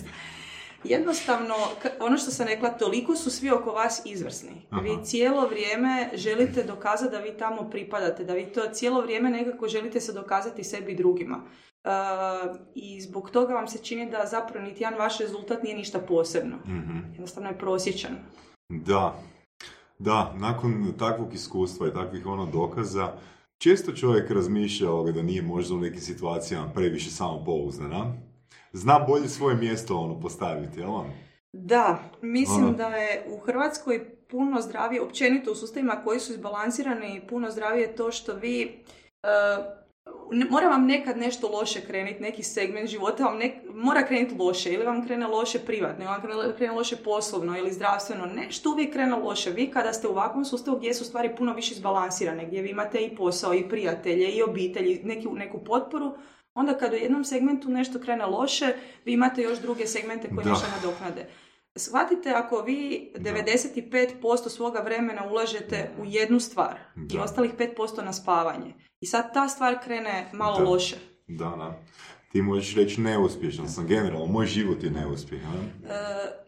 Jednostavno, ono što sam rekla, toliko su svi oko vas izvrsni. Aha. Vi cijelo vrijeme želite dokazati da vi tamo pripadate, da vi to cijelo vrijeme nekako želite se dokazati sebi i drugima. Uh, I zbog toga vam se čini da zapravo niti jedan vaš rezultat nije ništa posebno. Mhm. Jednostavno je prosječan. Da, da, nakon takvog iskustva i takvih ono dokaza, često čovjek razmišlja da nije možda u nekim situacijama previše samopouzdan, a? Zna bolje svoje mjesto ono postaviti, jel vam? Da, mislim Ono. da je u Hrvatskoj puno zdravije, općenito u sustavima koji su izbalansirani, puno zdravije to što vi, uh, mora vam nekad nešto loše krenuti, neki segment života vam nek- mora krenuti loše, ili vam krene loše privatno, ili vam krene, krene loše poslovno ili zdravstveno, nešto uvijek krene loše. Vi kada ste u ovakvom sustavu gdje su stvari puno više izbalansirane, gdje vi imate i posao, i prijatelje, i obitelji, neki, neku potporu, onda kad u jednom segmentu nešto krene loše, vi imate još druge segmente koje Da. nešto nadoknade. Shvatite ako vi 95% svoga vremena ulažete u jednu stvar i ostalih 5% na spavanje. I sad ta stvar krene malo Da. loše. Da, da. Ti možeš reći neuspješan sam, generalno, moj život je neuspjeh?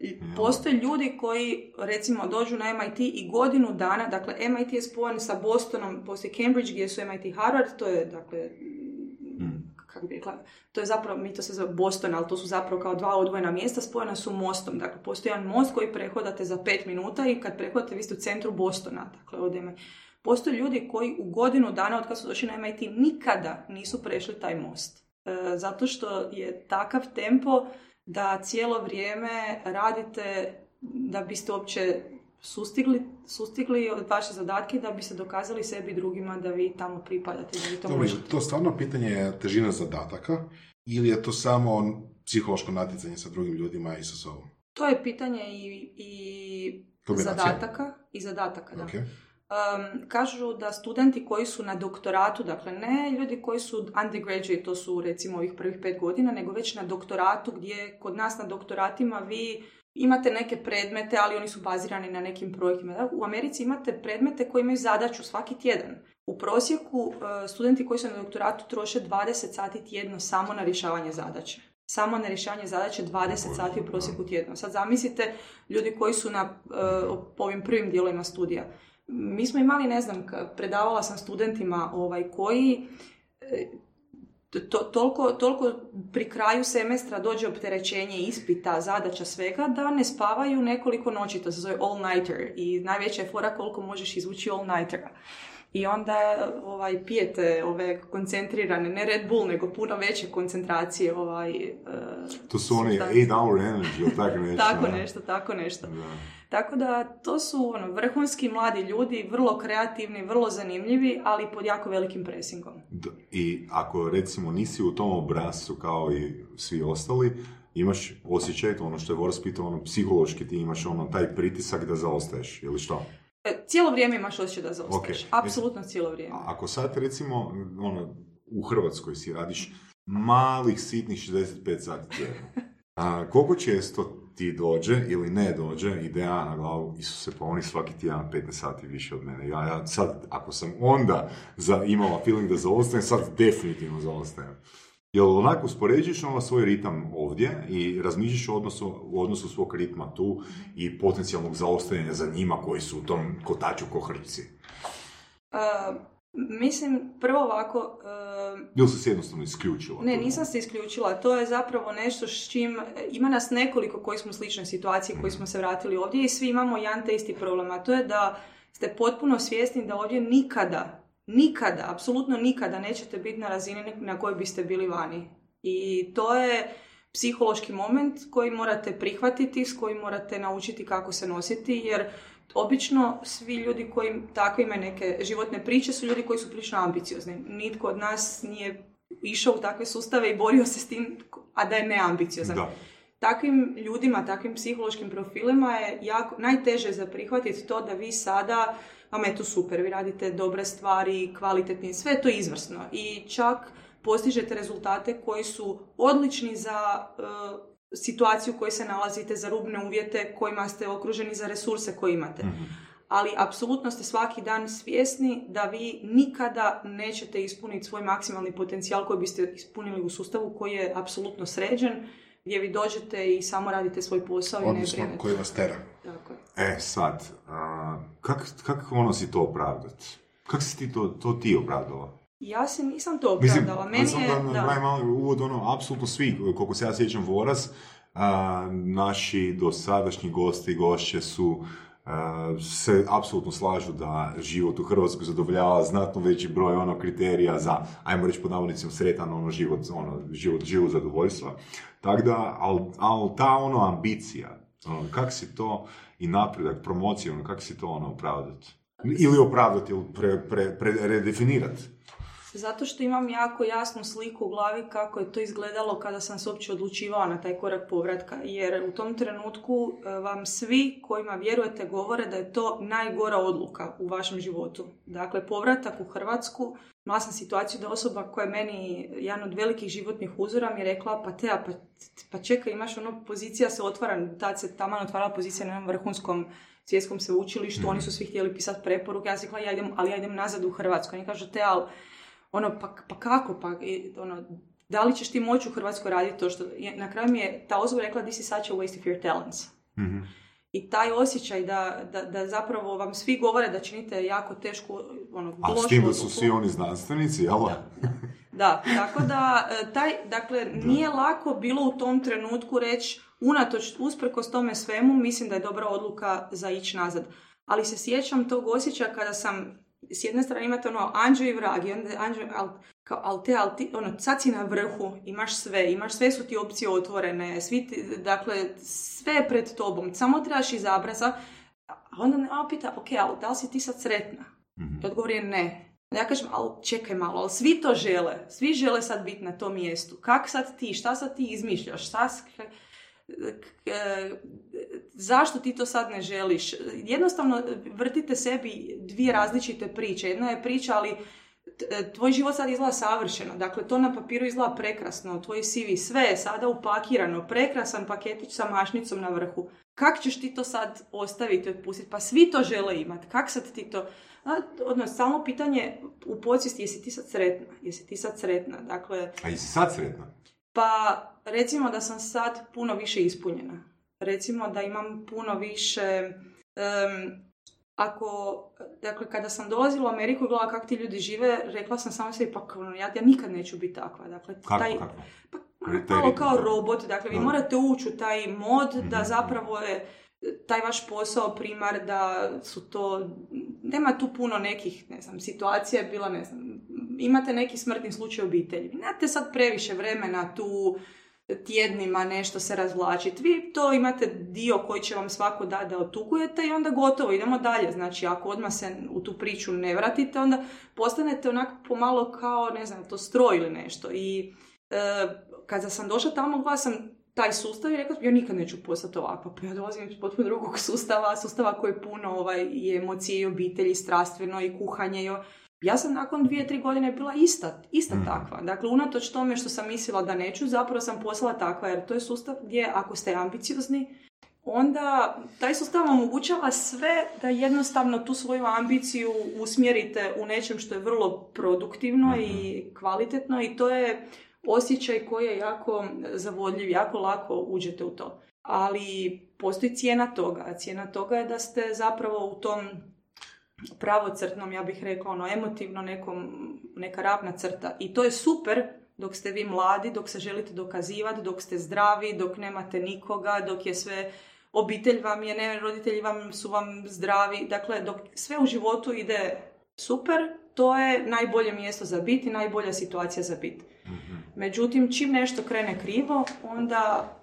E, postoje ljudi koji recimo dođu na MIT i godinu dana, dakle MIT je spojen sa Bostonom, postoji Cambridge gdje su MIT Harvard, to je dakle kako bi rekla, to je zapravo, mi to se zove Boston, ali to su zapravo kao dva odvojena mjesta, spojena su mostom. Dakle, postoji jedan most koji prehodate za pet minuta i kad prehodate vi ste u centru Bostona. Dakle, od MIT. Postoje ljudi koji u godinu dana od kad su došli na MIT nikada nisu prešli taj most. E, zato što je takav tempo da cijelo vrijeme radite da biste uopće sustigli, sustigli od vaše zadatke da biste dokazali sebi i drugima da vi tamo pripadate, da vi to je možete. to stvarno pitanje težina zadataka ili je to samo psihološko natjecanje sa drugim ljudima i sa sobom? To je pitanje i, i zadataka i zadataka, da. Ok. Um, kažu da studenti koji su na doktoratu, dakle ne ljudi koji su undergraduate, to su recimo ovih prvih pet godina, nego već na doktoratu gdje kod nas na doktoratima vi imate neke predmete, ali oni su bazirani na nekim projektima. U Americi imate predmete koji imaju zadaću svaki tjedan. U prosjeku uh, studenti koji su na doktoratu troše 20 sati tjedno samo na rješavanje zadaće. Samo na rješavanje zadaće 20 sati u prosjeku tjedno. Sad zamislite ljudi koji su na po ovim prvim dijelovima studija. Mi smo imali, ne znam, predavala sam studentima ovaj, koji e, to, toliko, toliko pri kraju semestra dođe opterećenje ispita, zadaća svega, da ne spavaju nekoliko noći, to se zove all-nighter i najveća je fora koliko možeš izvući all-nightera. I onda ovaj, pijete ove koncentrirane, ne Red Bull, nego puno veće koncentracije ovaj, e, To su oni supstanci. 8 hour energy, ili tako nešto. Tako nešto, tako nešto. Da. Tako da to su ono, vrhunski mladi ljudi, vrlo kreativni, vrlo zanimljivi, ali pod jako velikim presingom. I ako recimo nisi u tom obrascu kao i svi ostali, imaš osjećaj, to ono što je Voros pitao, ono, psihološki ti imaš ono, taj pritisak da zaostaješ, ili što? E, cijelo vrijeme imaš osjećaj da zaostaješ. Ok. Apsolutno cijelo vrijeme. A Ako sad recimo ono, u Hrvatskoj si radiš malih sitnih 65 sati tjedno, a koliko često ti dođe ili ne dođe ideja na glavu, Isuse, pa oni svaki tjedan 15 sati više od mene. Ja, ja sad, ako sam onda za, imala feeling da zaostajem, sad definitivno zaostajem. Jel onako uspoređuješ ono svoj ritam ovdje i razmišljaš o odnosu, u odnosu svog ritma tu i potencijalnog zaostajanja za njima koji su u tom kotaču ko hrčci? E, mislim, prvo ovako, e, Ili si se jednostavno isključila? Ne, nisam se isključila. To je zapravo nešto s čim, ima nas nekoliko koji smo u sličnoj situaciji, koji smo se vratili ovdje i svi imamo jedan te isti problem, a to je da ste potpuno svjesni da ovdje nikada, nikada, apsolutno nikada nećete biti na razini na kojoj biste bili vani. I to je psihološki moment koji morate prihvatiti, s kojim morate naučiti kako se nositi, jer obično svi ljudi koji takve imaju neke životne priče su ljudi koji su prilično ambiciozni. Nitko od nas nije išao u takve sustave i borio se s tim, a da je neambiciozan. Da. Takvim ljudima, takvim psihološkim profilima je jako, najteže za prihvatiti to da vi sada, vama je to super, vi radite dobre stvari, kvalitetni, sve je to izvrsno i čak postižete rezultate koji su odlični za e, situaciju u kojoj se nalazite, za rubne uvjete kojima ste okruženi, za resurse koje imate. Ali apsolutno ste svaki dan svjesni da vi nikada nećete ispuniti svoj maksimalni potencijal koji biste ispunili u sustavu koji je apsolutno sređen, gdje vi dođete i samo radite svoj posao i ne Odnosno, brinete. koji vas tera. Tako je. E, sad, a, kak, kak ono si to opravdat? Kak si ti to, to ti opravdala? Ja se nisam to Mislim, opravdala. Meni samo je, da da. malo uvod, ono, apsolutno svi, koliko se ja sjećam Voraz, a, naši dosadašnji gosti i gošće su a, se apsolutno slažu da život u Hrvatskoj zadovoljava znatno veći broj ono kriterija za, ajmo reći pod navodnicima, sretan ono život, ono, život, život zadovoljstva. Tako da, ali al ta ono ambicija, ono, kak si to i napredak, promocija, ono, kak si to ono opravdati? Ili opravdati, ili pre, pre, pre, redefinirati. Zato što imam jako jasnu sliku u glavi kako je to izgledalo kada sam se uopće odlučivala na taj korak povratka. Jer u tom trenutku e, vam svi kojima vjerujete govore da je to najgora odluka u vašem životu. Dakle, povratak u Hrvatsku, imala sam situaciju da osoba koja je meni jedan od velikih životnih uzora mi je rekla pa te, pa, pa čekaj, imaš ono, pozicija se otvara, tad se taman otvarala pozicija na jednom vrhunskom svjetskom sveučilištu, oni su svi htjeli pisati preporuke, ja sam rekla, ja idem, ali ja idem nazad u Hrvatsku. Oni kažu, te, ali ono, pa, pa kako, pa, i, ono, da li ćeš ti moći u Hrvatskoj raditi to što... Na kraju mi je ta osoba rekla, this is such a waste of your talents. Mhm. I taj osjećaj da, da, da zapravo vam svi govore da činite jako tešku, ono, A s tim da su svi oni znanstvenici, jel? Da, tako da, e, taj, dakle, nije lako bilo u tom trenutku reći, unatoč, usprkos tome svemu, mislim da je dobra odluka za ići nazad. Ali se sjećam tog osjećaja kada sam, s jedne strane imate ono anđeo i vrag, i onda anđeo, al, kao, al te, al ti, ono, sad si na vrhu, imaš sve, imaš sve su ti opcije otvorene, svi ti, dakle, sve je pred tobom, samo trebaš izabrati, a onda me pita, ok, ali da li si ti sad sretna? Mhm. I odgovor je ne. Ja kažem, ali čekaj malo, ali svi to žele. Svi žele sad biti na tom mjestu. Kak sad ti, šta sad ti izmišljaš? Šta, zašto ti to sad ne želiš? Jednostavno vrtite sebi dvije različite priče. Jedna je priča, ali t- tvoj život sad izgleda savršeno. Dakle, to na papiru izgleda prekrasno. Tvoj CV, sve je sada upakirano. Prekrasan paketić sa mašnicom na vrhu. Kak ćeš ti to sad ostaviti, otpustiti? Pa svi to žele imati. Kak sad ti to... Odnosno, samo pitanje u podsvijesti, jesi ti sad sretna? Jesi ti sad sretna? Dakle, A jesi sad sretna? Pa recimo da sam sad puno više ispunjena. Recimo da imam puno više... em, ako, dakle, kada sam dolazila u Ameriku i gledala kako ti ljudi žive, rekla sam samo sebi, pa ono, ja, ja nikad neću biti takva. Dakle, Kako, taj, kako? pa, malo ritam, kao robot, dakle vi morate ući u taj mod da Mhm. zapravo je taj vaš posao primar da su to, nema tu puno nekih, ne znam, situacija je bila, ne znam, imate neki smrtni slučaj u obitelji. Nemate sad previše vremena tu tjednima nešto se razvlačiti. Vi to imate dio koji će vam svako da da otugujete i onda gotovo, idemo dalje. Znači, ako odmah se u tu priču ne vratite, onda postanete onako pomalo kao, ne znam, to stroj ili nešto. I e, kada sam došla tamo, gledala sam taj sustav i rekla, ja nikad neću postati ovakva, pa ja dolazim iz potpuno drugog sustava, sustava koji je puno ovaj, i emocije i obitelji, strastveno i kuhanje. I, ja sam nakon dvije, tri godine bila ista, ista Mhm. takva. Dakle, unatoč tome što sam mislila da neću, zapravo sam postala takva, jer to je sustav gdje ako ste ambiciozni, onda taj sustav vam omogućava sve da jednostavno tu svoju ambiciju usmjerite u nečem što je vrlo produktivno i kvalitetno i to je osjećaj koji je jako zavodljiv, jako lako uđete u to. Ali postoji cijena toga. Cijena toga je da ste zapravo u tom pravocrtnom, ja bih rekla, ono, emotivno nekom, neka ravna crta. I to je super dok ste vi mladi, dok se želite dokazivati, dok ste zdravi, dok nemate nikoga, dok je sve obitelj vam je, ne, roditelji vam su vam zdravi. Dakle, dok sve u životu ide super, to je najbolje mjesto za biti, najbolja situacija za biti. Međutim, čim nešto krene krivo, onda,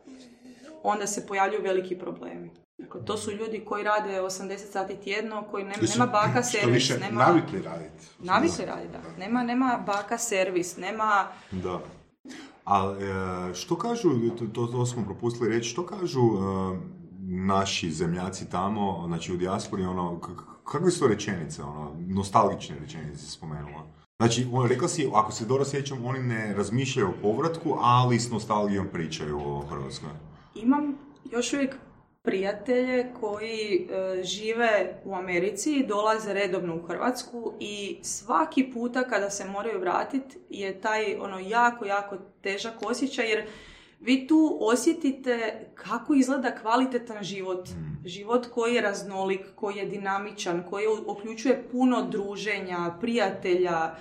onda se pojavljuju veliki problemi. Dakle, to su ljudi koji rade 80 sati tjedno, koji nema, nema baka što servis, više nema... navikli raditi. Navikli radi, da. Nema, nema baka servis, nema... Da. A e, što kažu, to, to, smo propustili reći, što kažu e, naši zemljaci tamo, znači u dijaspori, ono, k- kakve su rečenice, ono, nostalgične rečenice spomenula? Znači, on, rekla si, ako se dobro sjećam, oni ne razmišljaju o povratku, ali s nostalgijom pričaju o Hrvatskoj. Imam još uvijek prijatelje koji e, žive u Americi i dolaze redovno u Hrvatsku i svaki puta kada se moraju vratiti je taj ono jako, jako težak osjećaj jer vi tu osjetite kako izgleda kvalitetan život. Život koji je raznolik, koji je dinamičan, koji uključuje puno druženja, prijatelja,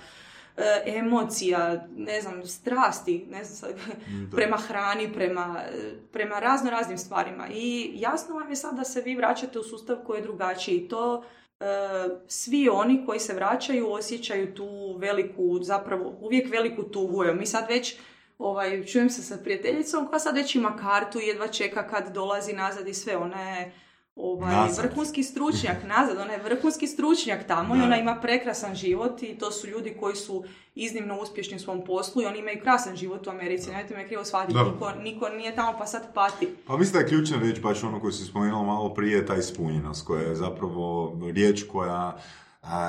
emocija, ne znam, strasti, ne znam, sad, prema hrani, prema, prema razno raznim stvarima. I jasno vam je sad da se vi vraćate u sustav koji je drugačiji. To e, svi oni koji se vraćaju osjećaju tu veliku, zapravo uvijek veliku tugu. Mi sad već ovaj, čujem se sa prijateljicom koja sad već ima kartu i jedva čeka kad dolazi nazad i sve. Ona je ovaj, Nazad. vrhunski stručnjak nazad, ona je vrhunski stručnjak tamo i Da. ona ima prekrasan život i to su ljudi koji su iznimno uspješni u svom poslu i oni imaju krasan život u Americi, nemojte me krivo shvatiti, niko, niko nije tamo pa sad pati. Pa mislim da je ključna riječ, baš ono koju si spomenula malo prije, ta ispunjenost, koja je zapravo riječ koja,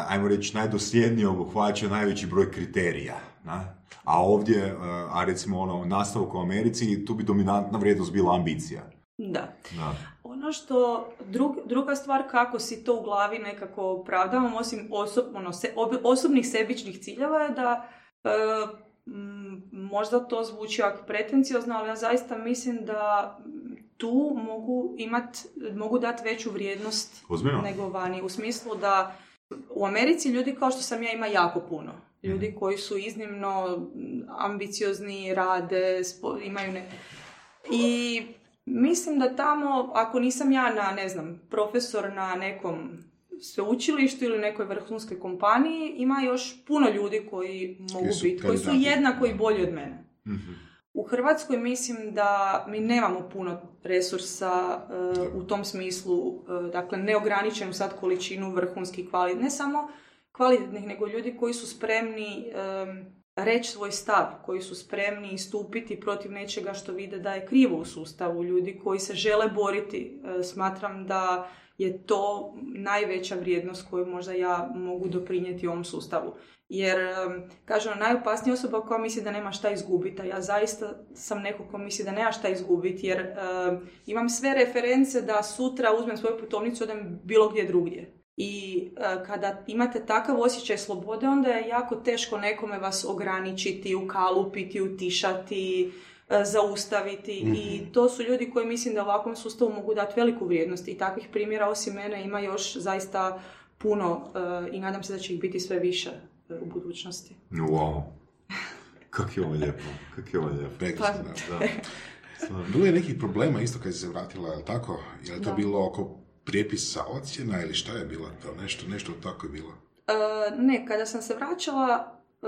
ajmo reći, najdosljednije obuhvaća najveći broj kriterija. Na? A ovdje, a recimo ono, nastavak u Americi, tu bi dominantna vrijednost bila ambicija. Da. Da. Ono što, drug, druga stvar kako si to u glavi nekako opravdavam, osim osob, ono, se, ob- osobnih sebičnih ciljeva je da e, m, možda to zvuči jako pretenciozno, ali ja zaista mislim da tu mogu imat, mogu dati veću vrijednost nego vani. U smislu da u Americi ljudi kao što sam ja ima jako puno. Ljudi koji su iznimno ambiciozni, rade, spo- imaju ne... I mislim da tamo, ako nisam ja na, ne znam, profesor na nekom sveučilištu ili nekoj vrhunskoj kompaniji, ima još puno ljudi koji mogu biti, koji su jednako i bolji od mene. Mhm. U Hrvatskoj mislim da mi nemamo puno resursa e, u tom smislu, e, dakle neograničenu sad količinu vrhunskih kvalitet, ne samo kvalitetnih, nego ljudi koji su spremni reći svoj stav, koji su spremni istupiti protiv nečega što vide da je krivo u sustavu, ljudi koji se žele boriti. E, smatram da je to najveća vrijednost koju možda ja mogu doprinijeti ovom sustavu. Jer, em, kažem, najopasnija osoba koja misli da nema šta izgubiti, a ja zaista sam neko ko misli da nema šta izgubiti, jer em, imam sve reference da sutra uzmem svoju putovnicu odem bilo gdje drugdje. I e, kada imate takav osjećaj slobode, onda je jako teško nekome vas ograničiti, ukalupiti, utišati, e, zaustaviti i to su ljudi koji mislim da ovakvom sustavu mogu dati veliku vrijednost i takvih primjera osim mene ima još zaista puno e, i nadam se da će ih biti sve više u budućnosti. Wow. Kak je ovo lijepo, kak je ovo lijepo. Pa- da. Bilo je nekih problema isto kad si se vratila, je li tako? Je li to Da. bilo oko prijepisa ocjena ili šta je bilo to? Nešto, nešto tako je bilo. E, ne, kada sam se vraćala, e,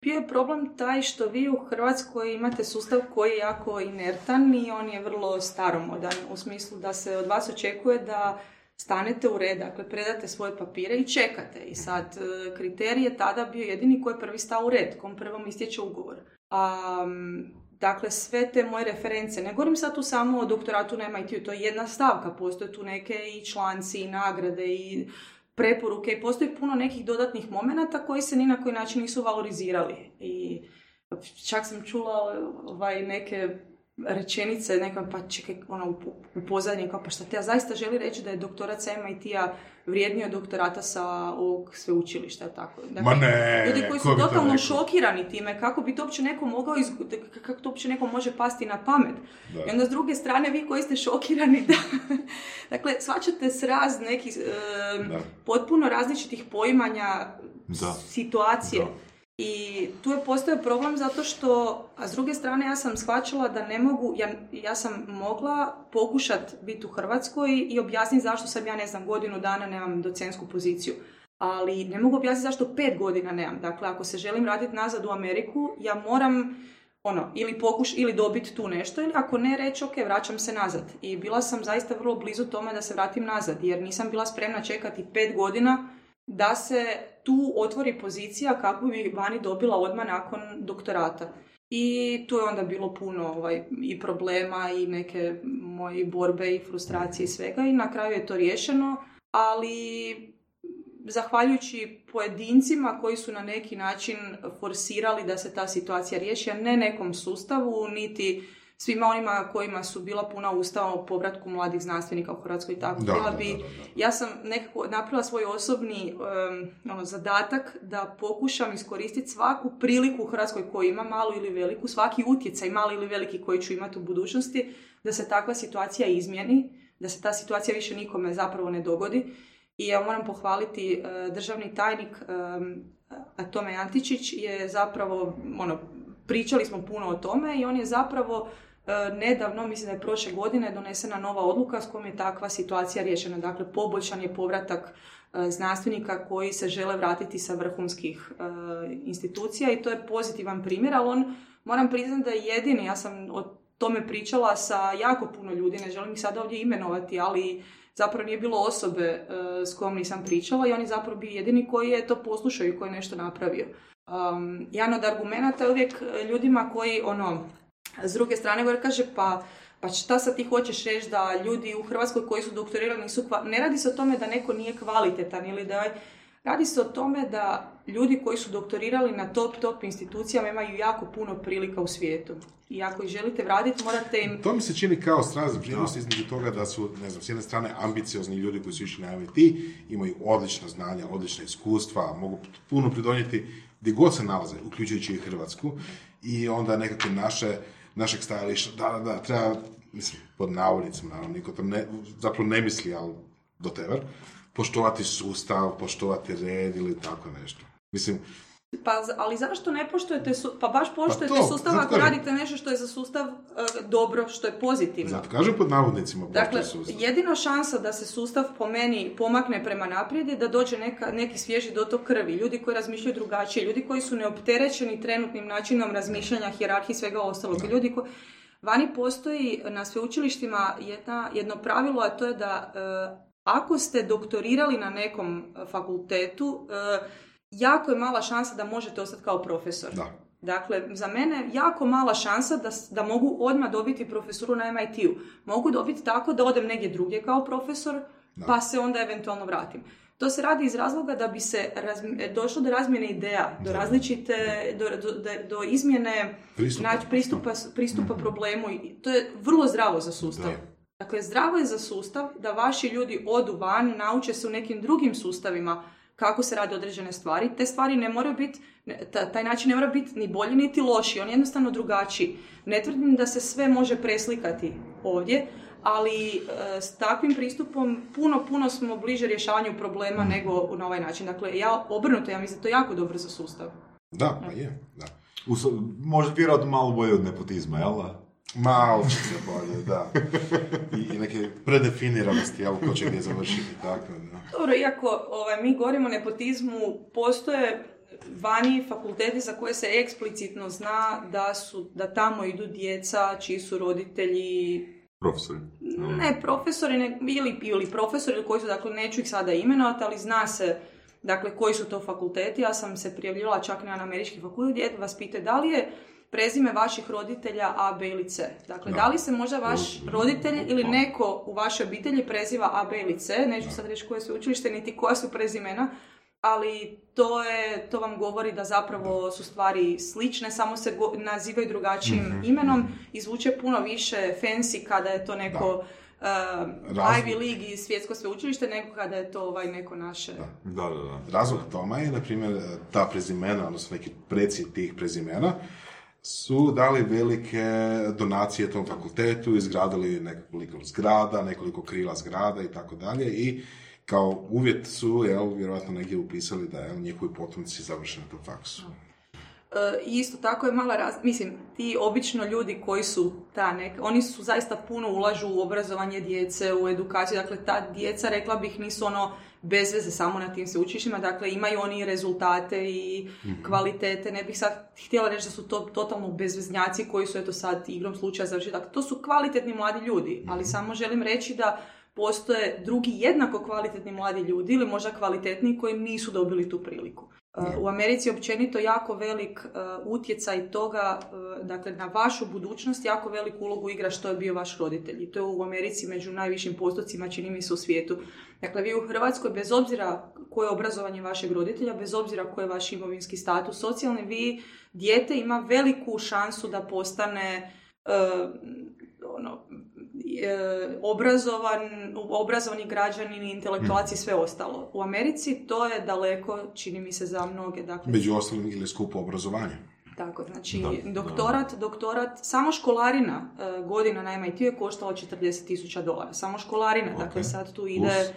bio je problem taj što vi u Hrvatskoj imate sustav koji je jako inertan i on je vrlo staromodan u smislu da se od vas očekuje da stanete u red, dakle predate svoje papire i čekate. I sad e, kriterij je tada bio jedini koji je prvi stao u red, kom prvom istječe ugovor. A, dakle sve te moje reference, ne govorim sad tu samo o doktoratu na MIT-u, to je jedna stavka, postoje tu neke i članci i nagrade i preporuke. I postoji puno nekih dodatnih momenata koji se ni na koji način nisu valorizirali. I čak sam čula ovaj, neke rečenice, neka pa čekaj, ono, u, pozadnji, kao pa šta te ja zaista želi reći da je doktorat sa MIT-a vrijedniji od doktorata sa ovog sveučilišta, tako. Dakle, Ma ne, ljudi koji ko su totalno šokirani time, kako bi to uopće neko mogao, iz, kako to uopće neko može pasti na pamet. Da. I onda s druge strane vi koji ste šokirani da, dakle, svačate sraz nekih Da. potpuno različitih poimanja Da. situacije. Da. I tu je postao problem zato što, a s druge strane ja sam shvaćala da ne mogu, ja, ja sam mogla pokušat biti u Hrvatskoj i objasniti zašto sam ja, ne znam, godinu dana nemam docentsku poziciju. Ali ne mogu objasniti zašto pet godina nemam. Dakle, ako se želim raditi nazad u Ameriku, ja moram ono, ili pokuš, ili dobiti tu nešto, ili ako ne reći, ok, vraćam se nazad. I bila sam zaista vrlo blizu tome da se vratim nazad, jer nisam bila spremna čekati pet godina da se tu otvori pozicija kako bi vani dobila odmah nakon doktorata. I tu je onda bilo puno ovaj, i problema i neke moje borbe i frustracije i svega i na kraju je to riješeno, ali zahvaljujući pojedincima koji su na neki način forsirali da se ta situacija riješi, a ne nekom sustavu, niti svima onima kojima su bila puna usta o povratku mladih znanstvenika u Hrvatskoj i tako. Da, da, bi, da, ja sam nekako napravila svoj osobni em, ono, zadatak da pokušam iskoristiti svaku priliku u Hrvatskoj koju ima, malu ili veliku, svaki utjecaj, mali ili veliki koji ću imati u budućnosti, da se takva situacija izmjeni, da se ta situacija više nikome zapravo ne dogodi. I ja moram pohvaliti e, državni tajnik um, Tome Antičić je zapravo, ono, pričali smo puno o tome i on je zapravo nedavno, mislim da je prošle godine, donesena nova odluka s kojom je takva situacija riješena. Dakle, poboljšan je povratak e, znanstvenika koji se žele vratiti sa vrhunskih e, institucija i to je pozitivan primjer, ali on, moram priznati da je jedini, ja sam o tome pričala sa jako puno ljudi, ne želim ih sada ovdje imenovati, ali zapravo nije bilo osobe e, s kojom nisam pričala i on je zapravo bio jedini koji je to poslušao i koji je nešto napravio. Um, jedan od argumenata je uvijek e, ljudima koji, ono, s druge strane govore, kaže, pa, pa šta sad ti hoćeš reći da ljudi u Hrvatskoj koji su doktorirali nisu kva... Ne radi se o tome da neko nije kvalitetan ili da je... Radi se o tome da ljudi koji su doktorirali na top, top institucijama imaju jako puno prilika u svijetu. I ako ih želite vratiti, morate im... To mi se čini kao vrijednost između toga da su, ne znam, s jedne strane ambiciozni ljudi koji su išli na MIT, imaju odlična znanja, odlična iskustva, mogu puno pridonijeti gdje god se nalaze, uključujući i Hrvatsku, i onda nekakve naše, našeg stajališta, da, da, da, treba, mislim, pod navodnicima, naravno, niko to ne, zapravo ne misli, ali do tever, poštovati sustav, poštovati red ili tako nešto. Mislim, Pa, ali zašto ne poštujete, su... pa baš poštujete to, sustav ako kažem. radite nešto što je za sustav e, dobro, što je pozitivno. zato kažem pod navodnicima Dakle, sustav. jedina šansa da se sustav po meni pomakne prema naprijed je da dođe neka, neki svježi dotok krvi, ljudi koji razmišljaju drugačije, ljudi koji su neopterećeni trenutnim načinom razmišljanja, hijerarhiji i svega ostalog. Ljudi koji... Vani postoji na sveučilištima jedna, jedno pravilo, a to je da e, ako ste doktorirali na nekom e, fakultetu, e, jako je mala šansa da možete ostati kao profesor. Da. Dakle, za mene jako mala šansa da, da mogu odmah dobiti profesuru na MIT-u. Mogu dobiti tako da odem negdje drugdje kao profesor, pa se onda eventualno vratim. To se radi iz razloga da bi se razmi- došlo do razmjene ideja, do različite, do, do, do- izmjene Pristupa. naći pristupa, pristupa problemu. I to je vrlo zdravo za sustav. Da. Dakle, zdravo je za sustav da vaši ljudi odu van, nauče se u nekim drugim sustavima kako se rade određene stvari. Te stvari ne moraju biti, taj način ne mora biti ni bolji niti loši, on je jednostavno drugačiji. Ne tvrdim da se sve može preslikati ovdje, ali e, s takvim pristupom puno, puno smo bliže rješavanju problema nego na ovaj način. Dakle, ja obrnuto, ja mislim da to jako dobro za sustav. Da, pa je, da. Us, možda vjerojatno malo bolje od nepotizma, jel da? Malo će se bolje, da. I, i neke predefiniranosti, jel, ko će gdje završiti, tako, da. Dobro, iako ovaj, mi govorimo o nepotizmu, postoje vani fakulteti za koje se eksplicitno zna da su, da tamo idu djeca čiji su roditelji Profesori. ne profesori ne, ili, ili profesori koji su, dakle neću ih sada imenovati, ali zna se dakle koji su to fakulteti. Ja sam se prijavljivala čak na američki fakultet gdje vas pitaju da li je prezime vaših roditelja A, B ili C. Dakle, da, li se možda vaš roditelj ili neko u vašoj obitelji preziva A, B ili C, neću sad reći koje su učilište, niti koja su prezimena, ali to, je, to vam govori da zapravo su stvari slične, samo se go- nazivaju drugačijim Mhm. imenom i zvuče puno više fancy kada je to neko uh, Ivy League i svjetsko sveučilište nego kada je to ovaj neko naše. Da, da, da. Razlog toma je, na primjer, ta prezimena, odnosno neki preci tih prezimena, su dali velike donacije tom fakultetu, izgradili nekoliko zgrada, nekoliko krila zgrada i tako dalje i kao uvjet su, jel, vjerojatno negdje upisali da je njihovi potomci završeni faksu. E, I isto tako je mala raz... Mislim, ti obično ljudi koji su ta nek... Oni su zaista puno ulažu u obrazovanje djece, u edukaciju. Dakle, ta djeca, rekla bih, nisu ono bez veze samo na tim sveučilištima. Dakle, imaju oni rezultate i kvalitete. Ne bih sad htjela reći da su to totalno bezveznjaci koji su eto sad igrom slučaja završili. Dakle, to su kvalitetni mladi ljudi. Ali samo želim reći da postoje drugi jednako kvalitetni mladi ljudi ili možda kvalitetniji koji nisu dobili tu priliku. Uh, U Americi je općenito jako velik uh, utjecaj toga, uh, dakle na vašu budućnost jako veliku ulogu igra što je bio vaš roditelj. I to je u Americi među najvišim postocima, čini mi se u svijetu. Dakle, vi u Hrvatskoj, bez obzira koje je obrazovanje vašeg roditelja, bez obzira koji je vaš imovinski status socijalni, vi, dijete ima veliku šansu da postane ono, e, obrazovan, obrazovani građanin, intelektualac i sve ostalo. U Americi to je daleko, čini mi se, za mnoge. Dakle, Među ostalim ili skupo obrazovanje. tako, znači Da, doktorat, doktorat, samo školarina e, godina na MIT je koštala 40 tisuća dolara. Samo školarina, dakle Ok. sad tu ide d-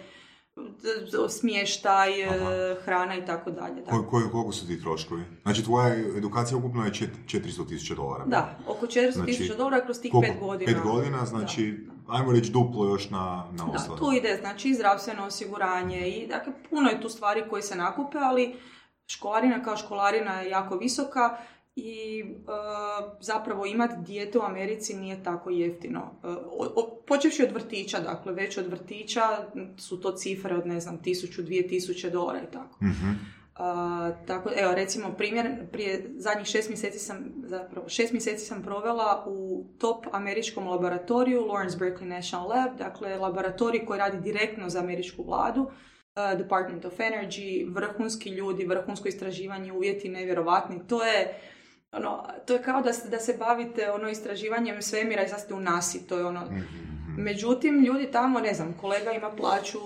smještaj, e, Aha. hrana i tako dalje. da. Koji, koji, koliko su ti troškovi? Znači, tvoja edukacija ukupno je čet- 400 tisuća dolara. Da, oko 400 Znači, tisuća dolara kroz tih Koliko? pet godina. Pet godina, znači, ajmo reći duplo još na, na Da, tu ide znači i zdravstveno osiguranje i dakle puno je tu stvari koje se nakupe, ali školarina kao školarina je jako visoka i e, zapravo imati dijete u Americi nije tako jeftino. E, o- o- počevši od vrtića, dakle već od vrtića su to cifre od ne znam tisuću, dvije tisuće dolara i tako. Mhm. A, tako, evo, recimo primjer, prije zadnjih šest mjeseci sam, zapravo, šest mjeseci sam provela u top američkom laboratoriju Lawrence Berkeley National Lab, dakle laboratorij koji radi direktno za američku vladu, uh, Department of Energy, vrhunski ljudi, vrhunsko istraživanje, uvjeti nevjerovatni. To je, ono, to je kao da, se- da se bavite ono istraživanjem svemira i sad ste u nasi, to je ono... Međutim, ljudi tamo, ne znam, kolega ima plaću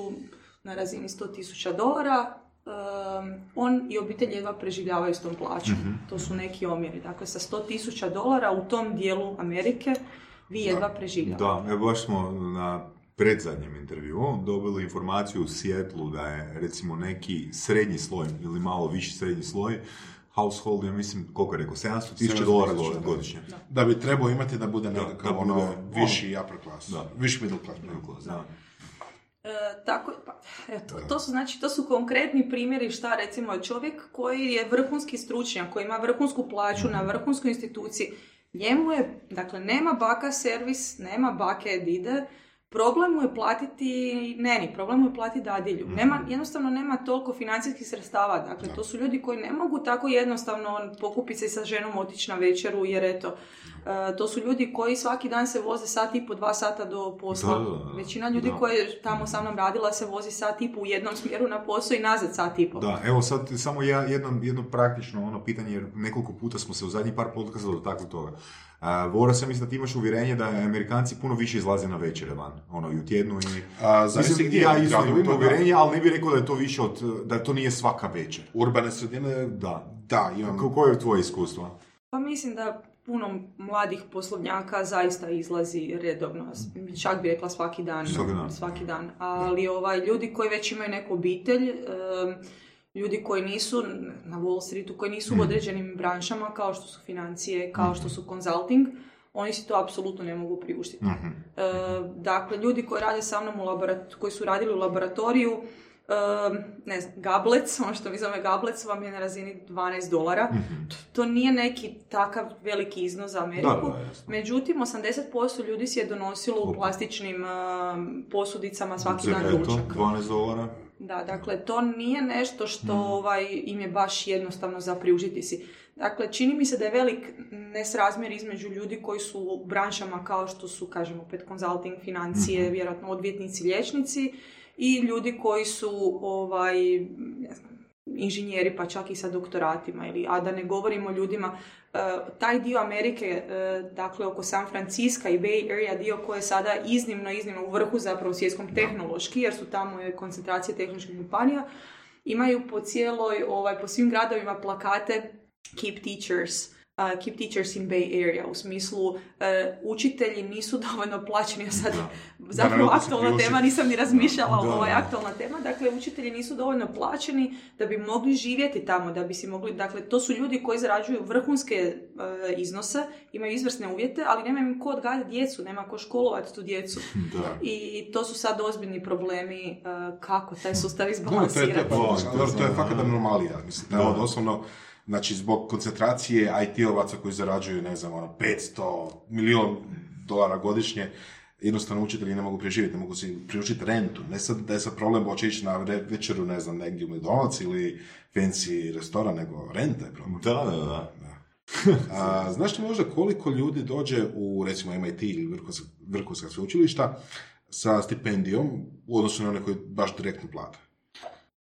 na razini 100.000 dolara, um, on i obitelj jedva preživljavaju s tom plaćom. To su neki omjeri. Dakle, sa 100.000 dolara u tom dijelu Amerike vi jedva preživljavate. Da, evo baš smo na predzadnjem intervju dobili informaciju u Sijetlu da je recimo neki srednji sloj ili malo viši srednji sloj household, ja mislim, koliko je rekao, 700 tisuća 700 dolara tisuća, da. godišnje. Da bi trebao imati da bude nekakav da ono, bude- viši upper class. Da. Viši middle class. Da. E, tako, pa, eto, to su znači, to su konkretni primjeri šta recimo čovjek koji je vrhunski stručnjak, koji ima vrhunsku plaću na vrhunskoj instituciji, njemu je, dakle, nema baka servis, nema bake dide, problem mu je platiti neni, problem mu je platiti dadilju. Nema, jednostavno nema toliko financijskih sredstava, dakle, to su ljudi koji ne mogu tako jednostavno pokupiti se sa ženom otići na večeru, jer eto, e, to su ljudi koji svaki dan se voze sat i po, dva sata do posla. Da, da, da. Većina ljudi Da. koji je tamo sa mnom radila se vozi sat i po u jednom smjeru na posao i nazad sat i po. Da, evo sad samo ja, jedno, jedno praktično ono pitanje, jer nekoliko puta smo se u zadnjih par podcasta dotakli toga. A, Vora sam mislim da ti imaš uvjerenje da Amerikanci puno više izlaze na večere van, ono i u tjednu i... A, zavisi Mislim, gdje, ja isto imam uvjerenje, ali ne bih rekao da je to više od, da to nije svaka večer. Urbane sredine, Da. da, imam... Ko, koje je tvoje iskustvo? Pa mislim da puno mladih poslovnjaka zaista izlazi redovno, čak bi rekla svaki dan. Svaki dan. Svaki dan. Ali ovaj, ljudi koji već imaju neku obitelj, ljudi koji nisu na Wall Streetu, koji nisu Mhm. u određenim branšama kao što su financije, kao što su consulting, oni si to apsolutno ne mogu priuštiti. Mhm. E, dakle, ljudi koji rade sa mnom u laborat- koji su radili u laboratoriju, e, ne znam, gablec, ono što mi zove gablec vam je na razini 12 dolara. To, to nije neki takav veliki iznos za Ameriku. Mhm. Da. Međutim, 80% ljudi si je donosilo u plastičnim e, posudicama svaki dan Eto, ručak. 12 dolara. Da, dakle, to nije nešto što ovaj, im je baš jednostavno za priužiti si. Dakle, čini mi se da je velik nesrazmjer između ljudi koji su u branšama kao što su, kažemo, opet consulting, financije, Mhm. vjerojatno odvjetnici, liječnici i ljudi koji su ovaj, ne znam, inženjeri pa čak i sa doktoratima ili a da ne govorimo o ljudima e, taj dio Amerike e, dakle oko San Francisco i Bay Area dio koji je sada iznimno iznimno u vrhu zapravo svjetskom tehnološki jer su tamo je koncentracije tehnoloških kompanija imaju po cijeloj ovaj po svim gradovima plakate keep teachers uh, keep teachers in Bay Area u smislu uh, učitelji nisu dovoljno plaćeni a sad zapravo aktualna tema nisam ni razmišljala Da, o ovoj da. aktualna tema dakle učitelji nisu dovoljno plaćeni da bi mogli živjeti tamo da bi si mogli dakle to su ljudi koji zarađuju vrhunske uh, iznose imaju izvrsne uvjete ali nema im ko odgajati djecu nema ko školovati tu djecu Da. i to su sad ozbiljni problemi uh, kako taj sustav No, to je, to izbalansirati je, pa, Ovo, dobro, to je to fakat da. anomalija. Mislim, da je Da. doslovno, znači, zbog koncentracije IT-ovaca koji zarađuju, ne znam, ono, 500 milijun dolara godišnje, jednostavno učitelji ne mogu preživjeti, ne mogu si priučiti rentu. Ne sad da je sad problem hoće ići na večeru, ne znam, negdje u McDonald's ili fancy restoran, nego renta je problem. Da, da, da. A, znaš li možda koliko ljudi dođe u, recimo, MIT ili vrhunska sveučilišta sa stipendijom u odnosu na one koji baš direktno plate?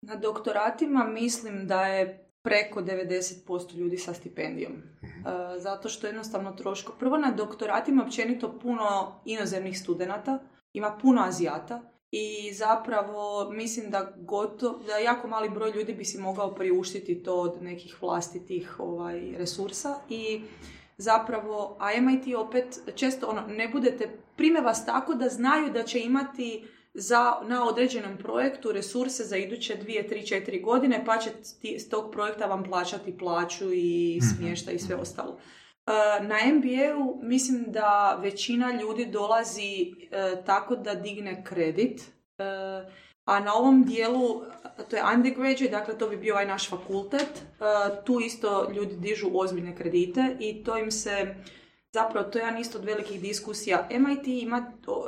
Na doktoratima mislim da je preko 90% ljudi sa stipendijom. E, zato što jednostavno troško... Prvo na doktoratima općenito puno inozemnih studenata, ima puno azijata i zapravo mislim da gotovo, da jako mali broj ljudi bi si mogao priuštiti to od nekih vlastitih ovaj, resursa i zapravo, a MIT opet često ono, ne budete, prime vas tako da znaju da će imati za, na određenom projektu resurse za iduće dvije, tri, četiri godine, pa će ti, s tog projekta vam plaćati plaću i smješta i sve ostalo. E, Na MBA-u mislim da većina ljudi dolazi e, tako da digne kredit, e, a na ovom dijelu, to je undergraduate, dakle to bi bio ovaj naš fakultet, tu isto ljudi dižu ozbiljne kredite i to im se, zapravo to je jedan isto od velikih diskusija. MIT ima, to,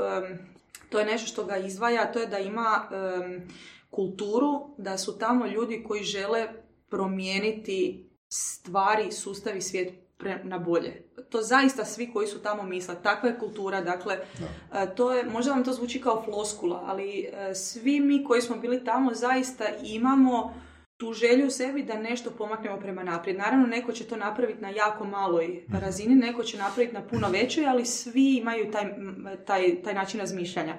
to je nešto što ga izdvaja, to je da ima em, kulturu, da su tamo ljudi koji žele promijeniti stvari, sustav i svijet pre- na bolje. To zaista svi koji su tamo misle. Takva je kultura, dakle, e, to je, možda vam to zvuči kao floskula, ali e, svi mi koji smo bili tamo zaista imamo tu želju u sebi da nešto pomaknemo prema naprijed. Naravno, neko će to napraviti na jako maloj razini, neko će napraviti na puno većoj, ali svi imaju taj, taj, taj način razmišljanja.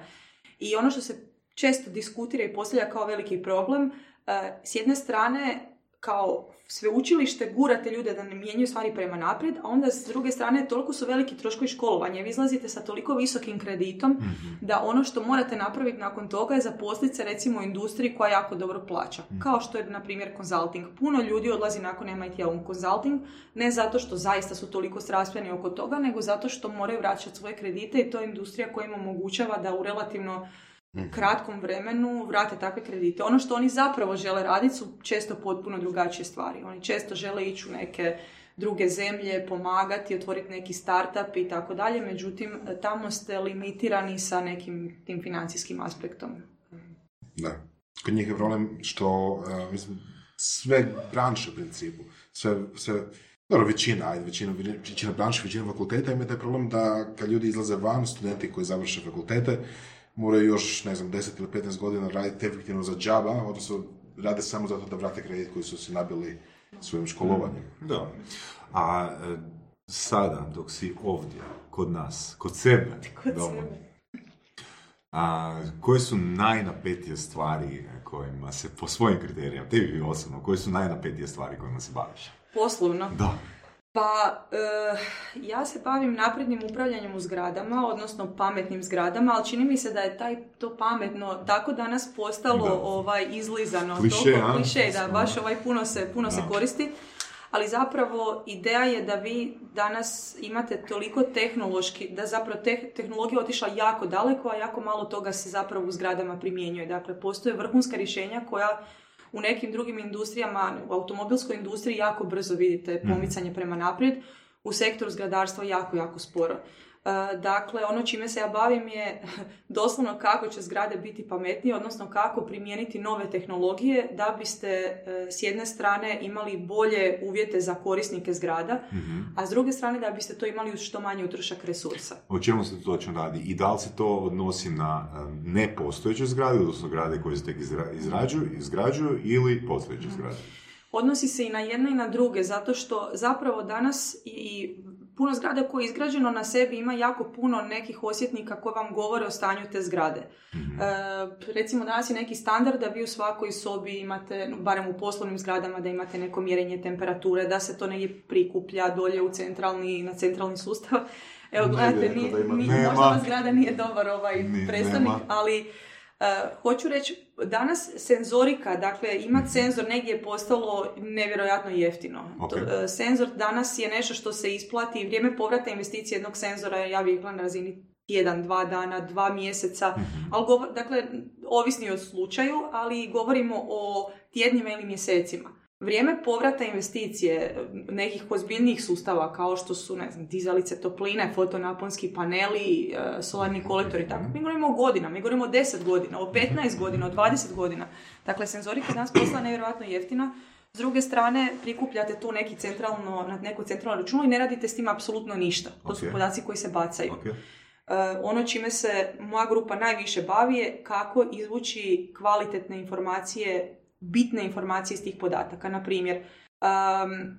I ono što se često diskutira i postavlja kao veliki problem, e, s jedne strane kao sveučilište gurate ljude da ne mijenjaju stvari prema naprijed, a onda s druge strane toliko su veliki troškovi školovanja. Vi izlazite sa toliko visokim kreditom da ono što morate napraviti nakon toga je zaposliti se recimo u industriji koja jako dobro plaća. Kao što je, na primjer, consulting. Puno ljudi odlazi nakon MIT-a u consulting, ne zato što zaista su toliko strastveni oko toga, nego zato što moraju vraćati svoje kredite i to je industrija koja im omogućava da u relativno kratkom vremenu vrate takve kredite. Ono što oni zapravo žele raditi su često potpuno drugačije stvari. Oni često žele ići u neke druge zemlje, pomagati, otvoriti neki startup i tako dalje, međutim tamo ste limitirani sa nekim tim financijskim aspektom. Da. Kod njih je problem što, uh, mislim, sve branše u principu, sve, sve dobro, većina, ajde, većina, većina branša, većina fakulteta ima taj problem da kad ljudi izlaze van, studenti koji završe fakultete, moraju još, ne znam, 10 ili 15 godina raditi efektivno za džaba, odnosno rade samo zato da vrate kredit koji su si nabili svojim školovanjem. Da. A e, sada, dok si ovdje, kod nas, kod sebe, Kod doma, sebe. A, koje su najnapetije stvari kojima se, po svojim kriterijama, tebi osobno, koje su najnapetije stvari kojima se baviš? Poslovno. Da. Pa, eh, ja se bavim naprednim upravljanjem u zgradama, odnosno pametnim zgradama, ali čini mi se da je taj to pametno tako danas postalo Da. ovaj izlizano. Kliše, toliko a? kliše, da, baš ovaj puno se, puno se koristi. Ali zapravo ideja je da vi danas imate toliko tehnološki, da zapravo te- tehnologija otišla jako daleko, a jako malo toga se zapravo u zgradama primjenjuje. Dakle, postoje vrhunska rješenja koja u nekim drugim industrijama, u automobilskoj industriji jako brzo vidite pomicanje prema naprijed, u sektoru zgradarstva jako, jako sporo. E, dakle, ono čime se ja bavim je doslovno kako će zgrade biti pametnije, odnosno kako primijeniti nove tehnologije da biste e, s jedne strane imali bolje uvjete za korisnike zgrada, Mhm. a s druge strane da biste to imali uz što manji utrošak resursa. O čemu se to točno radi? I da li se to odnosi na e, nepostojeće zgrade, odnosno zgrade koje se tek izra- izrađuju, izgrađuju ili postojeće zgrade? Odnosi se i na jedne i na druge, zato što zapravo danas i puno zgrada koje je izgrađeno na sebi ima jako puno nekih osjetnika koji vam govore o stanju te zgrade. Mhm. E, recimo danas je neki standard da vi u svakoj sobi imate, no, barem u poslovnim zgradama, da imate neko mjerenje temperature, da se to negdje prikuplja dolje u centralni, na centralni sustav. Evo, gledajte, rekao ni, da ima- ni- Nema. možda zgrada nije dobar ovaj Ni- predstavnik, ali e, hoću reći, danas senzorika, dakle imati senzor negdje je postalo nevjerojatno jeftino. Ok. To, e, senzor danas je nešto što se isplati i vrijeme povrata investicije jednog senzora je, ja bih rekla, na razini jedan, dva dana, dva mjeseca, ali govor, dakle, ovisni od slučaju, ali govorimo o tjednima ili mjesecima. Vrijeme povrata investicije nekih ozbiljnijih sustava kao što su, ne znam, dizalice topline, fotonaponski paneli, e, solarni kolektori, tako. Mi govorimo o godina, mi govorimo o 10 godina, o 15 godina, o 20 godina. Dakle, senzorika danas postala nevjerojatno jeftina. S druge strane, prikupljate tu neki centralno, na neku centralnu računu i ne radite s tim apsolutno ništa. To su podaci koji se bacaju. Ok. E, ono čime se moja grupa najviše bavi je kako izvući kvalitetne informacije, bitne informacije iz tih podataka. Na primjer, um,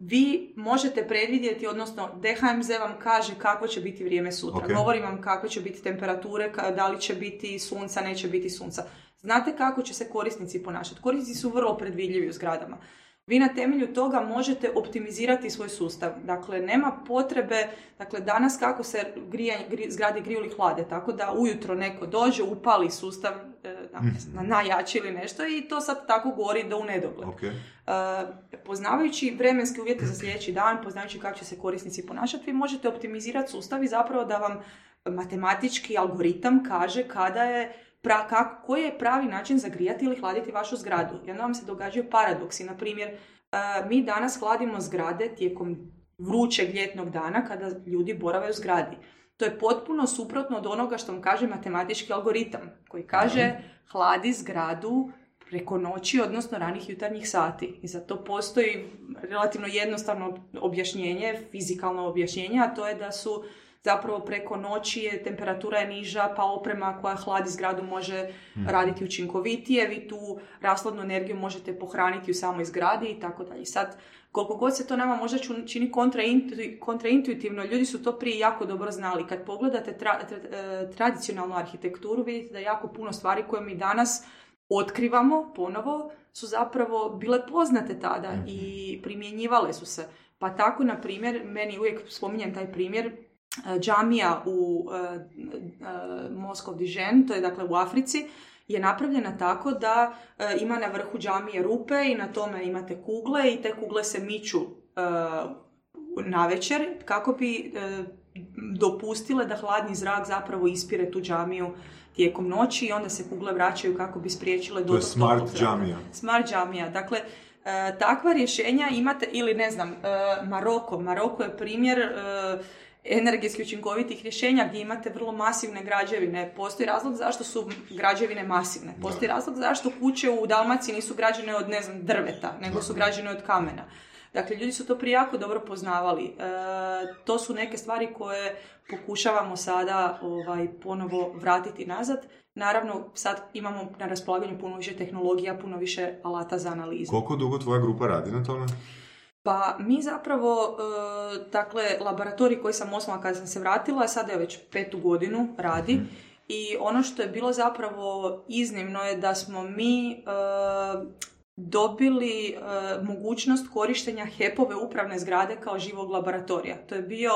vi možete predvidjeti, odnosno DHMZ vam kaže kako će biti vrijeme sutra. Ok. Govori vam kako će biti temperature, da li će biti sunca, neće biti sunca. Znate kako će se korisnici ponašati. Korisnici su vrlo predvidljivi u zgradama. Vi na temelju toga možete optimizirati svoj sustav. Dakle, nema potrebe, dakle, danas kako se grijanje, gri, zgrade griju ili hlade, tako da ujutro neko dođe, upali sustav e, na, na najjači ili nešto i to sad tako gori do u nedogled. Ok. E, poznavajući vremenske uvjete za sljedeći dan, poznavajući kako će se korisnici ponašati, vi možete optimizirati sustav i zapravo da vam matematički algoritam kaže kada je pra, kako, koji je pravi način zagrijati ili hladiti vašu zgradu. I onda vam se događaju paradoksi. Na primjer, e, mi danas hladimo zgrade tijekom vrućeg ljetnog dana kada ljudi borave u zgradi. To je potpuno suprotno od onoga što vam kaže matematički algoritam, koji kaže hladi zgradu preko noći, odnosno ranih jutarnjih sati. I za to postoji relativno jednostavno objašnjenje, fizikalno objašnjenje, a to je da su zapravo preko noći je temperatura je niža, pa oprema koja hladi zgradu može raditi učinkovitije, vi tu rasladnu energiju možete pohraniti u samoj zgradi i tako dalje. Sad, koliko god se to nama možda čini kontraintu- kontraintuitivno, ljudi su to prije jako dobro znali. Kad pogledate tra- tra- e, tradicionalnu arhitekturu, vidite da jako puno stvari koje mi danas otkrivamo ponovo su zapravo bile poznate tada i primjenjivale su se. Pa tako, na primjer, meni uvijek spominjem taj primjer, džamija u e, e, Moskov Dižen, to je dakle u Africi, je napravljena tako da ima na vrhu džamije rupe i na tome imate kugle i te kugle se miču na večer kako bi dopustile da hladni zrak zapravo ispire tu džamiju tijekom noći i onda se kugle vraćaju kako bi spriječile To je dotok smart toplog džamija. Smart džamija. Dakle, e, takva rješenja imate, ili ne znam, e, Maroko. Maroko je primjer e, energetski učinkovitih rješenja gdje imate vrlo masivne građevine. Postoji razlog zašto su građevine masivne. Postoji razlog zašto kuće u Dalmaciji nisu građene od, ne znam, drveta, nego su građene od kamena. Dakle, ljudi su to prije jako dobro poznavali. E, to su neke stvari koje pokušavamo sada ovaj, ponovo vratiti nazad. Naravno, sad imamo na raspolaganju puno više tehnologija, puno više alata za analizu. Koliko dugo tvoja grupa radi na tome? Pa mi zapravo, e, dakle, laboratorij koji sam osnovala kada sam se vratila, sada je već petu godinu radi. I ono što je bilo zapravo iznimno je da smo mi e, dobili e, mogućnost korištenja HEP-ove upravne zgrade kao živog laboratorija. To je bio,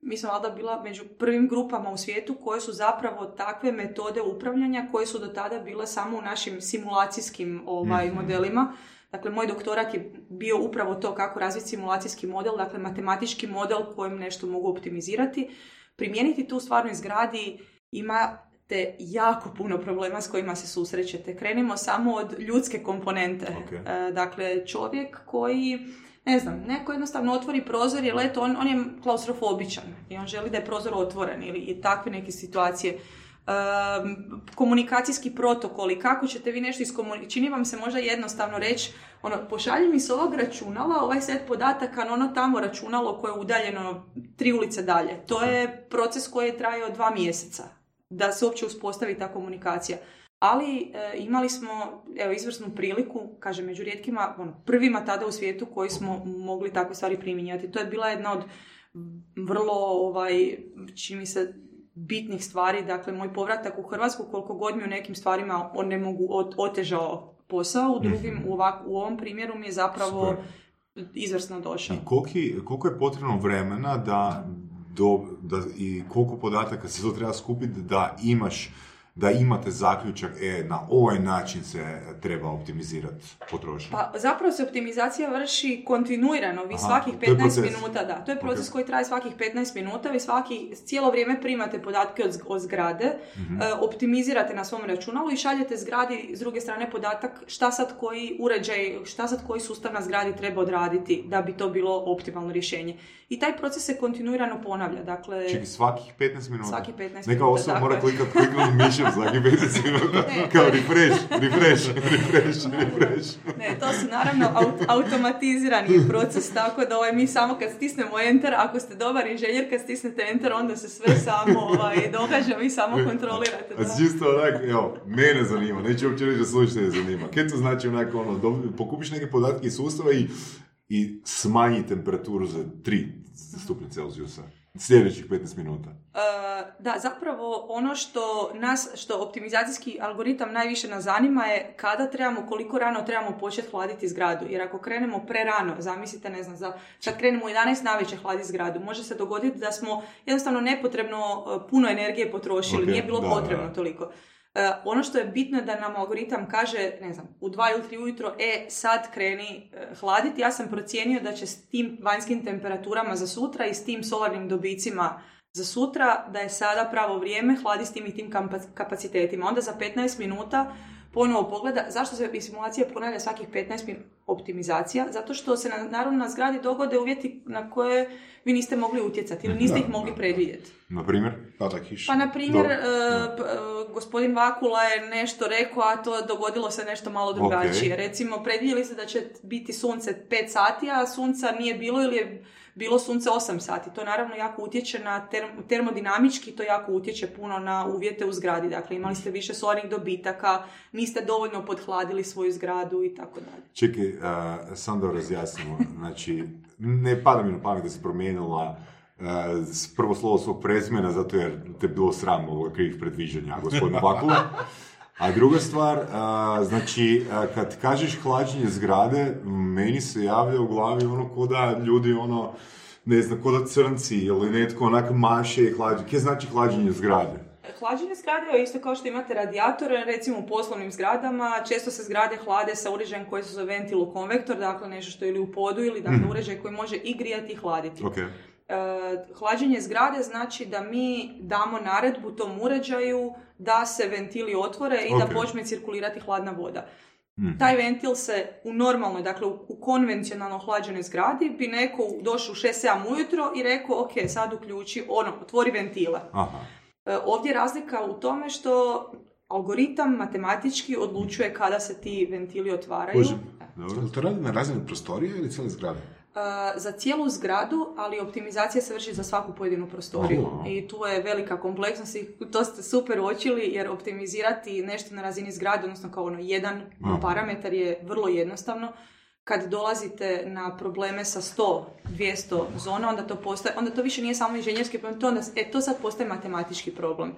mi smo valjda bila među prvim grupama u svijetu koje su zapravo takve metode upravljanja koje su do tada bile samo u našim simulacijskim ovaj, modelima. Dakle, moj doktorat je bio upravo to kako razviti simulacijski model, dakle matematički model kojim nešto mogu optimizirati. Primijeniti tu u stvarnoj zgradi imate jako puno problema s kojima se susrećete. Krenimo samo od ljudske komponente. Ok. E, dakle, čovjek koji ne znam, neko jednostavno otvori prozor jer eto, on, on je klaustrofobičan i on želi da je prozor otvoren ili i takve neke situacije. Ehm, komunikacijski protokoli, kako ćete vi nešto iskomunicirati, čini vam se možda jednostavno reći, ono, pošalji mi s ovog računala ovaj set podataka na ono tamo računalo koje je udaljeno tri ulice dalje. To je proces koji je trajao dva mjeseca da se uopće uspostavi ta komunikacija. Ali e, imali smo evo, izvrsnu priliku, kažem, među rijetkima, ono, prvima tada u svijetu koji smo mogli takve stvari primjenjati. To je bila jedna od vrlo, ovaj, čini mi se, bitnih stvari. Dakle, moj povratak u Hrvatsku, koliko god mi u nekim stvarima on ne mogu otežao posao, u drugim, Mhm. u, ovak, u ovom primjeru mi je zapravo izvrsno došao. I koliki, koliko je potrebno vremena da, do, da i koliko podataka se to treba skupiti da imaš da imate zaključak, e, na ovaj način se treba optimizirati potrošnju. Pa zapravo se optimizacija vrši kontinuirano, vi Aha, svakih to je 15 proces. minuta, da, to je proces Ok. koji traje svakih 15 minuta, vi svaki, cijelo vrijeme primate podatke od, od zgrade, Mhm. e, optimizirate na svom računalu i šaljete zgradi s druge strane podatak šta sad koji uređaj, šta sad koji sustav na zgradi treba odraditi da bi to bilo optimalno rješenje. I taj proces se kontinuirano ponavlja, dakle... Čekaj, svakih 15 minuta? Svakih 15 Neka minuta, osoba tako mora klikat kliknut mišem svakih 15 minuta. Ne, Kao refresh, refresh, refresh, refresh. Ne, to su naravno aut- automatizirani proces, tako da ovaj, mi samo kad stisnemo enter, ako ste dobar inženjer, kad stisnete enter, onda se sve samo ovaj, događa, vi samo kontrolirate. A Da. čisto onak, evo, mene zanima, neću uopće reći da slučajno zanima. Kaj to znači onak, ono, pokupiš neke podatke iz sustava i, i smanji temperaturu za 3 stupnje Celzijusa sljedećih 15 minuta. E, da, zapravo ono što nas, što optimizacijski algoritam najviše nas zanima je kada trebamo, koliko rano trebamo početi hladiti zgradu. Jer ako krenemo prerano, zamislite, ne znam, za, sad krenemo u 11 navečer hladiti zgradu, može se dogoditi da smo jednostavno nepotrebno e, puno energije potrošili, Ok, nije bilo da, potrebno da. toliko. E, ono što je bitno je da nam algoritam kaže, ne znam, u dva ili tri ujutro, e, sad kreni e, hladiti. Ja sam procijenio da će s tim vanjskim temperaturama za sutra i s tim solarnim dobicima za sutra, da je sada pravo vrijeme, hladi s tim i tim kapacitetima. Onda za 15 minuta ponovo pogleda, zašto se i simulacija ponavlja svakih 15 minuta optimizacija? Zato što se na, naravno na zgradi dogode uvjeti na koje vi niste mogli utjecati ili niste Da, ih mogli da. predvidjeti. Na primjer? Pada kiša. Pa, na primjer, e, p- e, gospodin Vakula je nešto rekao, a to dogodilo se nešto malo drugačije. Ok. Recimo, predvidjeli se da će biti sunce 5 sati, a sunca nije bilo ili je bilo sunce 8 sati. To naravno jako utječe na term- termodinamički, to jako utječe puno na uvjete u zgradi. Dakle, imali ste više solarnih dobitaka, niste dovoljno podhladili svoju zgradu i tako dalje. Čekaj, uh, sam da razjasnimo. Znači, ne pada mi na pamet da se promijenila uh, prvo slovo svog prezimena, zato jer te bilo sram ovog predviđanja, gospodin Vakula. A druga stvar, uh, znači, uh, kad kažeš hlađenje zgrade, meni se javlja u glavi ono ko da ljudi ono, ne znam, ko da crnci ili netko onak maše i hlađe. Kje znači hlađenje zgrade? Hlađenje zgrade je isto kao što imate radijatore, recimo u poslovnim zgradama, često se zgrade hlade sa uređajem koji se zove ventilokonvektor, dakle nešto što je ili u podu ili dakle uređaj koji može i grijati i hladiti. Ok. E, hlađenje zgrade znači da mi damo naredbu tom uređaju da se ventili otvore i da počne cirkulirati hladna voda. Mhm. Taj ventil se u normalnoj, dakle u, konvencionalno hlađenoj zgradi bi neko došao u 6-7 ujutro i rekao ok, sad uključi, ono, otvori ventile. Aha. E, Ovdje je razlika u tome što algoritam matematički odlučuje kada se ti ventili otvaraju. Dobro. To radi na razini prostorije ili cijele zgrade? Za cijelu zgradu, ali optimizacija se vrši za svaku pojedinu prostoriju. I tu je velika kompleksnost i to ste super uočili jer optimizirati nešto na razini zgrade, odnosno kao ono jedan parametar je vrlo jednostavno. Kad dolazite na probleme sa 100, 200 zona, onda to postaje, onda to više nije samo inženjerski problem, to, onda, e, to sad postaje matematički problem.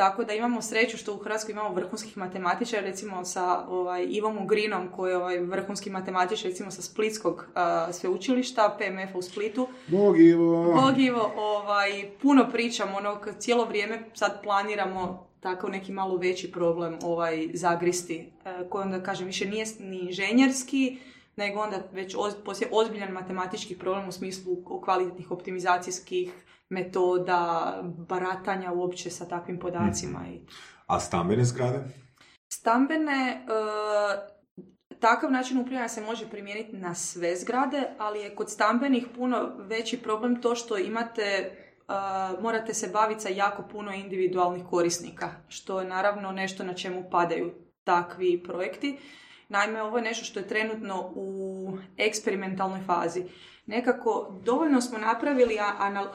Tako da imamo sreću što u Hrvatskoj imamo vrhunskih matematičara, recimo sa ovaj, Ivom Ugrinom, koji je ovaj, vrhunski matematičar, recimo sa Splitskog a, sveučilišta, PMF-a u Splitu. Bog Ivo! Bog Ivo, ovaj, puno pričamo, ono, cijelo vrijeme sad planiramo tako neki malo veći problem ovaj, zagristi, e, koji onda, kažem, više nije ni inženjerski, nego onda već oz, poslije ozbiljan matematički problem u smislu kvalitetnih optimizacijskih metoda, baratanja uopće sa takvim podacima. I A stambene zgrade? stambene, e, takav način upravljanja se može primijeniti na sve zgrade, ali je kod stambenih puno veći problem to što imate Uh, morate se baviti sa jako puno individualnih korisnika, što je naravno nešto na čemu padaju takvi projekti. Naime, ovo je nešto što je trenutno u eksperimentalnoj fazi. Nekako dovoljno smo napravili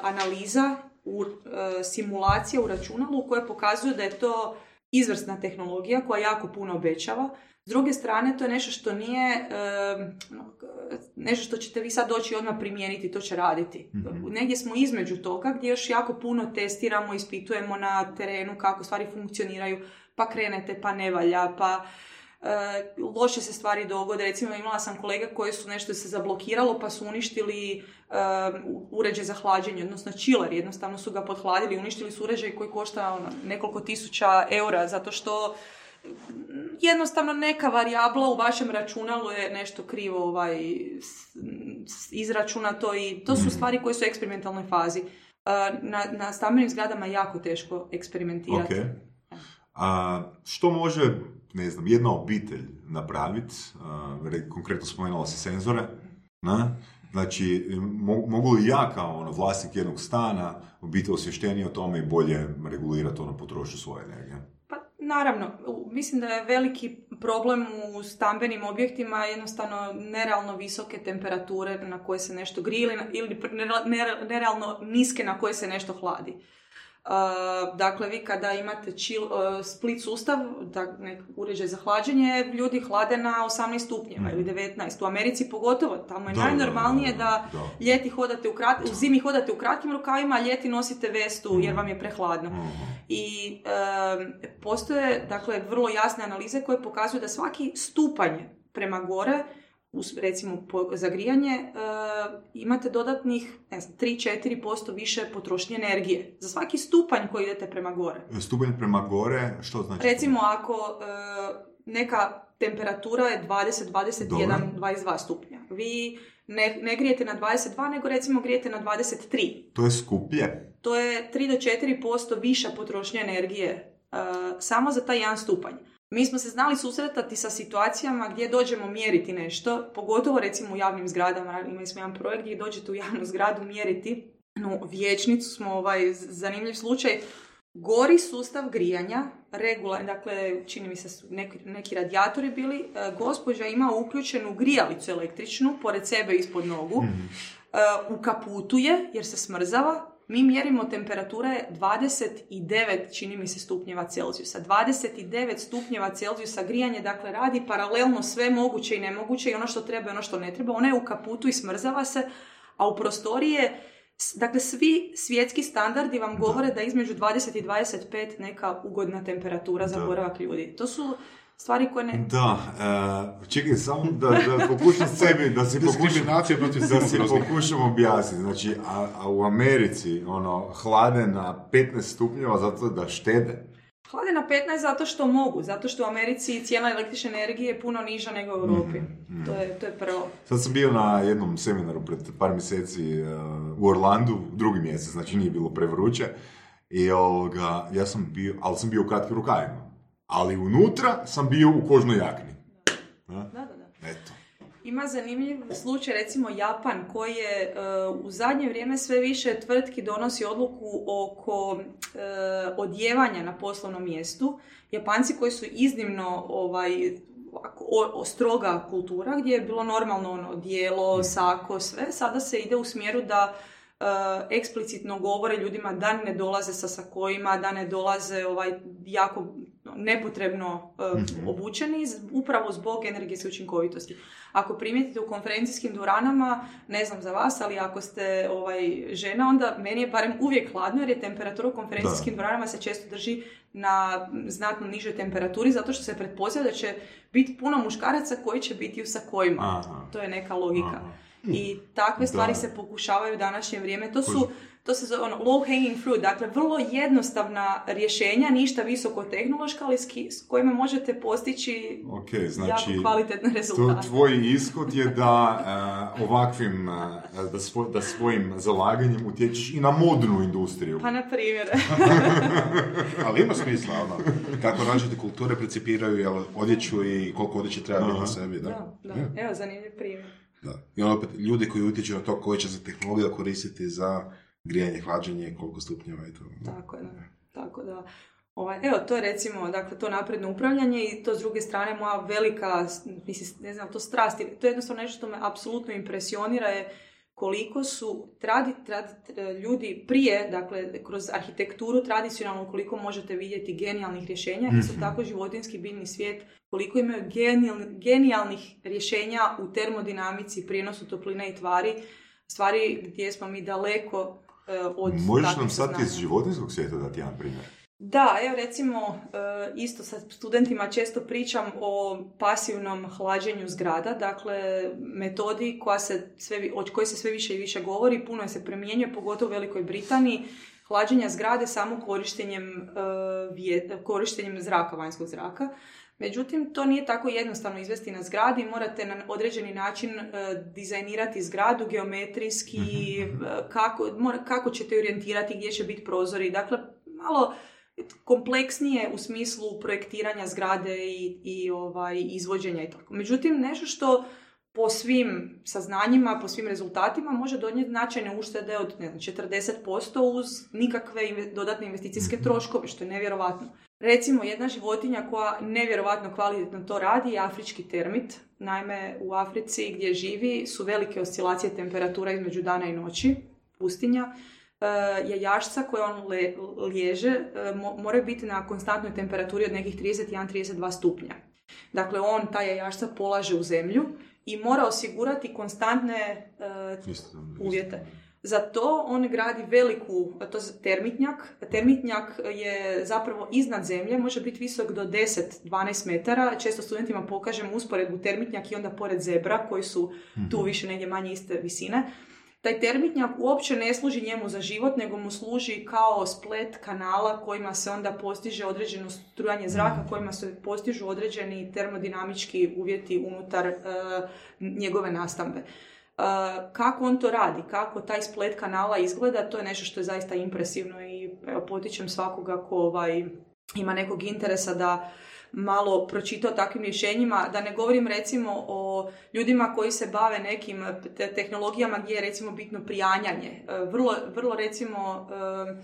analiza u e, simulacije u računalu koje pokazuju da je to izvrsna tehnologija koja jako puno obećava. S druge strane, to je nešto što nije e, nešto što ćete vi sad doći odmah primijeniti, to će raditi. mm Negdje smo između toga gdje još jako puno testiramo, ispitujemo na terenu kako stvari funkcioniraju, pa krenete, pa ne valja, pa loše se stvari dogode. Recimo imala sam kolega koji su nešto se zablokiralo pa su uništili uh, uređaj za hlađenje, odnosno chiller. Jednostavno su ga podhladili, uništili su uređaj koji košta ono, nekoliko tisuća eura zato što jednostavno neka varijabla u vašem računalu je nešto krivo ovaj, izračunato i to su mhm. stvari koje su u eksperimentalnoj fazi. Uh, na, na stambenim zgradama je jako teško eksperimentirati. Okay. A što može ne znam, jedna obitelj napraviti, konkretno spomenula se senzore, na? Znači, mogu li ja kao ono, vlasnik jednog stana biti osvješteniji o tome i bolje regulirati ono potrošnju svoje energije? Pa naravno, mislim da je veliki problem u stambenim objektima jednostavno nerealno visoke temperature na koje se nešto grije ili nerealno niske na koje se nešto hladi dakle, vi kada imate chill, uh, split sustav, da, nek uređaj za hlađenje, ljudi hlade na 18 stupnjeva ili 19. Mhm. U Americi pogotovo, tamo je najnormalnije da, ljeti hodate u krat, u zimi hodate u kratkim rukavima, a ljeti nosite vestu jer mhm. vam je prehladno. Mhm. I postoje, dakle, vrlo jasne analize koje pokazuju da svaki stupanj prema gore recimo za grijanje, uh, imate dodatnih ne znam, 3-4% više potrošnje energije. Za svaki stupanj koji idete prema gore. Stupanj prema gore, što znači? Recimo ako uh, neka temperatura je 20, 21, 22 stupnja. Vi ne, ne grijete na 22, nego recimo grijete na 23. To je skuplje? To je 3 do 4% viša potrošnja energije uh, samo za taj jedan stupanj. Mi smo se znali susretati sa situacijama gdje dođemo mjeriti nešto, pogotovo recimo u javnim zgradama, imali smo jedan projekt gdje dođete u javnu zgradu mjeriti, no vječnicu smo ovaj zanimljiv slučaj, gori sustav grijanja, regula, dakle čini mi se su neki, neki radijatori bili, e, gospođa ima uključenu grijalicu električnu pored sebe ispod nogu, mm u kaputu je jer se smrzava, mi mjerimo temperature 29, čini mi se, stupnjeva Celzijusa. 29 stupnjeva Celzijusa grijanje, dakle, radi paralelno sve moguće i nemoguće i ono što treba i ono što ne treba. Ona je u kaputu i smrzava se, a u prostorije Dakle, svi svjetski standardi vam govore da, da između 20 i 25 neka ugodna temperatura za boravak ljudi. To su stvari koje ne... Da, uh, čekaj, samo da, da pokušam sebi, da se pokušam, da se pokušam objasniti. Znači, a, a, u Americi, ono, hlade na 15 stupnjeva zato da štede. Hlade na 15 zato što mogu, zato što u Americi cijena električne energije je puno niža nego u Europi. Mm, To, je, to je prvo. Sad sam bio na jednom seminaru pred par mjeseci uh, u Orlandu, drugi mjesec, znači nije bilo prevruće. I ovoga, ja sam bio, ali sam bio u kratkim rukavima ali unutra sam bio u kožnoj jakni. Da, da, da. Eto. Ima zanimljiv slučaj, recimo Japan, koji je uh, u zadnje vrijeme sve više tvrtki donosi odluku oko uh, odjevanja na poslovnom mjestu. Japanci koji su iznimno ovaj, o, o, stroga kultura, gdje je bilo normalno ono, dijelo, sako, sve, sada se ide u smjeru da Uh, eksplicitno govore ljudima da ne dolaze sa sakojima, da ne dolaze ovaj, jako nepotrebno uh, obučeni upravo zbog energetske učinkovitosti. Ako primijetite u konferencijskim dvoranama, ne znam za vas, ali ako ste ovaj, žena, onda meni je barem uvijek hladno jer je temperatura u konferencijskim da. dvoranama se često drži na znatno nižoj temperaturi zato što se pretpostavlja da će biti puno muškaraca koji će biti u sakojima. To je neka logika. I takve stvari Da. se pokušavaju u današnje vrijeme. To su to se zove ono, low hanging fruit, dakle vrlo jednostavna rješenja, ništa visoko tehnološka, ali s, ki- s kojima možete postići Ok, znači, jako kvalitetne to, rezultate. tvoj ishod je da eh, ovakvim, eh, da, svoj- da svojim zalaganjem utječeš i na modnu industriju. Pa na primjer. Ali ima smisla, ono, kako različite kulture principiraju jel, odjeću i koliko odjeće treba biti na sebi, da? da, da. Je, Evo, zanimljiv primjer. Da. I ono opet, ljudi koji utječu na to koji će se tehnologija koristiti za grijanje, hlađenje, koliko stupnjeva i to. Tako da, tako da. Ovaj, evo, to je recimo, dakle, to napredno upravljanje i to s druge strane moja velika, mislim, ne znam, to strast, to je jednostavno nešto što me apsolutno impresionira je koliko su tradi, tradi- ljudi prije, dakle, kroz arhitekturu tradicionalno koliko možete vidjeti genijalnih rješenja, isto tako životinski biljni svijet, koliko imaju genijal- genijalnih rješenja u termodinamici, prijenosu topline i tvari, stvari gdje smo mi daleko e, od Možeš nam sad iz životinskog svijeta dati jedan primjer? Da, evo recimo e, isto sa studentima često pričam o pasivnom hlađenju zgrada, dakle metodi koja se sve, vi- o kojoj se sve više i više govori, puno je se primjenjuje, pogotovo u Velikoj Britaniji, hlađenja zgrade samo korištenjem, e, korištenjem zraka, vanjskog zraka. Međutim, to nije tako jednostavno izvesti na zgradi, morate na određeni način e, dizajnirati zgradu geometrijski, e, kako, mora- kako ćete orijentirati, gdje će biti prozori. Dakle, malo kompleksnije u smislu projektiranja zgrade i, i ovaj, izvođenja i tako. Međutim, nešto što po svim saznanjima, po svim rezultatima može donijeti značajne uštede od ne znam, 40% uz nikakve dodatne investicijske troškove, što je nevjerovatno. Recimo, jedna životinja koja nevjerovatno kvalitetno to radi je afrički termit. Naime, u Africi gdje živi su velike oscilacije temperatura između dana i noći, pustinja. E, jajašca koje on le, liježe e, mo- moraju biti na konstantnoj temperaturi od nekih 31-32 stupnja. Dakle, on taj jajašca polaže u zemlju i mora osigurati konstantne Isto, uvjete. Za to on gradi veliku, to je termitnjak. Termitnjak je zapravo iznad zemlje, može biti visok do 10-12 metara. Često studentima pokažem usporedbu termitnjak i onda pored zebra, koji su tu više negdje manje iste visine. Taj termitnjak uopće ne služi njemu za život, nego mu služi kao splet kanala kojima se onda postiže određeno strujanje zraka, kojima se postižu određeni termodinamički uvjeti unutar e, njegove nastambe. Uh, kako on to radi, kako taj splet kanala izgleda, to je nešto što je zaista impresivno i evo, potičem svakoga ko ovaj, ima nekog interesa da malo pročita o takvim rješenjima, da ne govorim recimo o ljudima koji se bave nekim te- tehnologijama gdje je recimo bitno prijanjanje. Uh, Vrlo, vrlo recimo um,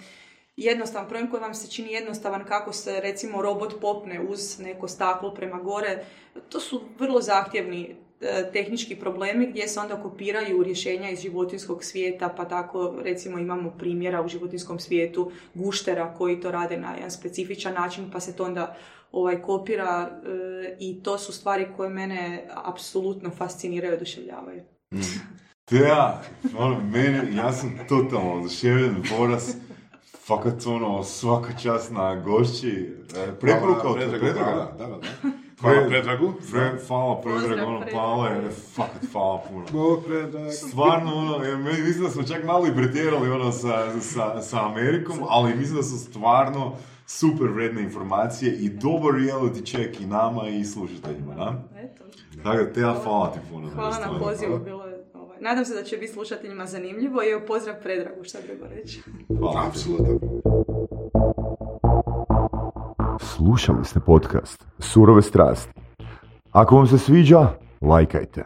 jednostavan problem koji vam se čini jednostavan kako se recimo robot popne uz neko staklo prema gore. To su vrlo zahtjevni e, tehnički problemi gdje se onda kopiraju rješenja iz životinskog svijeta, pa tako recimo imamo primjera u životinskom svijetu guštera koji to rade na jedan specifičan način, pa se to onda ovaj kopira e, i to su stvari koje mene apsolutno fasciniraju i oduševljavaju. Ja, ono, mene, ja sam totalno oduševljen, Boras, fakat ono, svaka čast na gošći, e, preporuka od Predragu, Predraga. Da, da, da. Hvala Predragu. Fre, hvala Predrag, Pozdrav, ono. Pale, fakat hvala puno. Predrag. Stvarno, ono, ja meni mislim da smo čak malo i pretjerali ono sa, sa, sa Amerikom, ali mislim da su stvarno super vredne informacije i dobar reality check i nama i slušateljima, da? Eto. Tako da, te ja hvala ti puno. Hvala na pozivu, bilo je, ovaj, nadam se da će biti slušateljima zanimljivo i evo pozdrav Predragu, šta drugo reći. Hvala. Apsolutno. Slušali ste podcast Surove strasti. Ako vam se sviđa, lajkajte.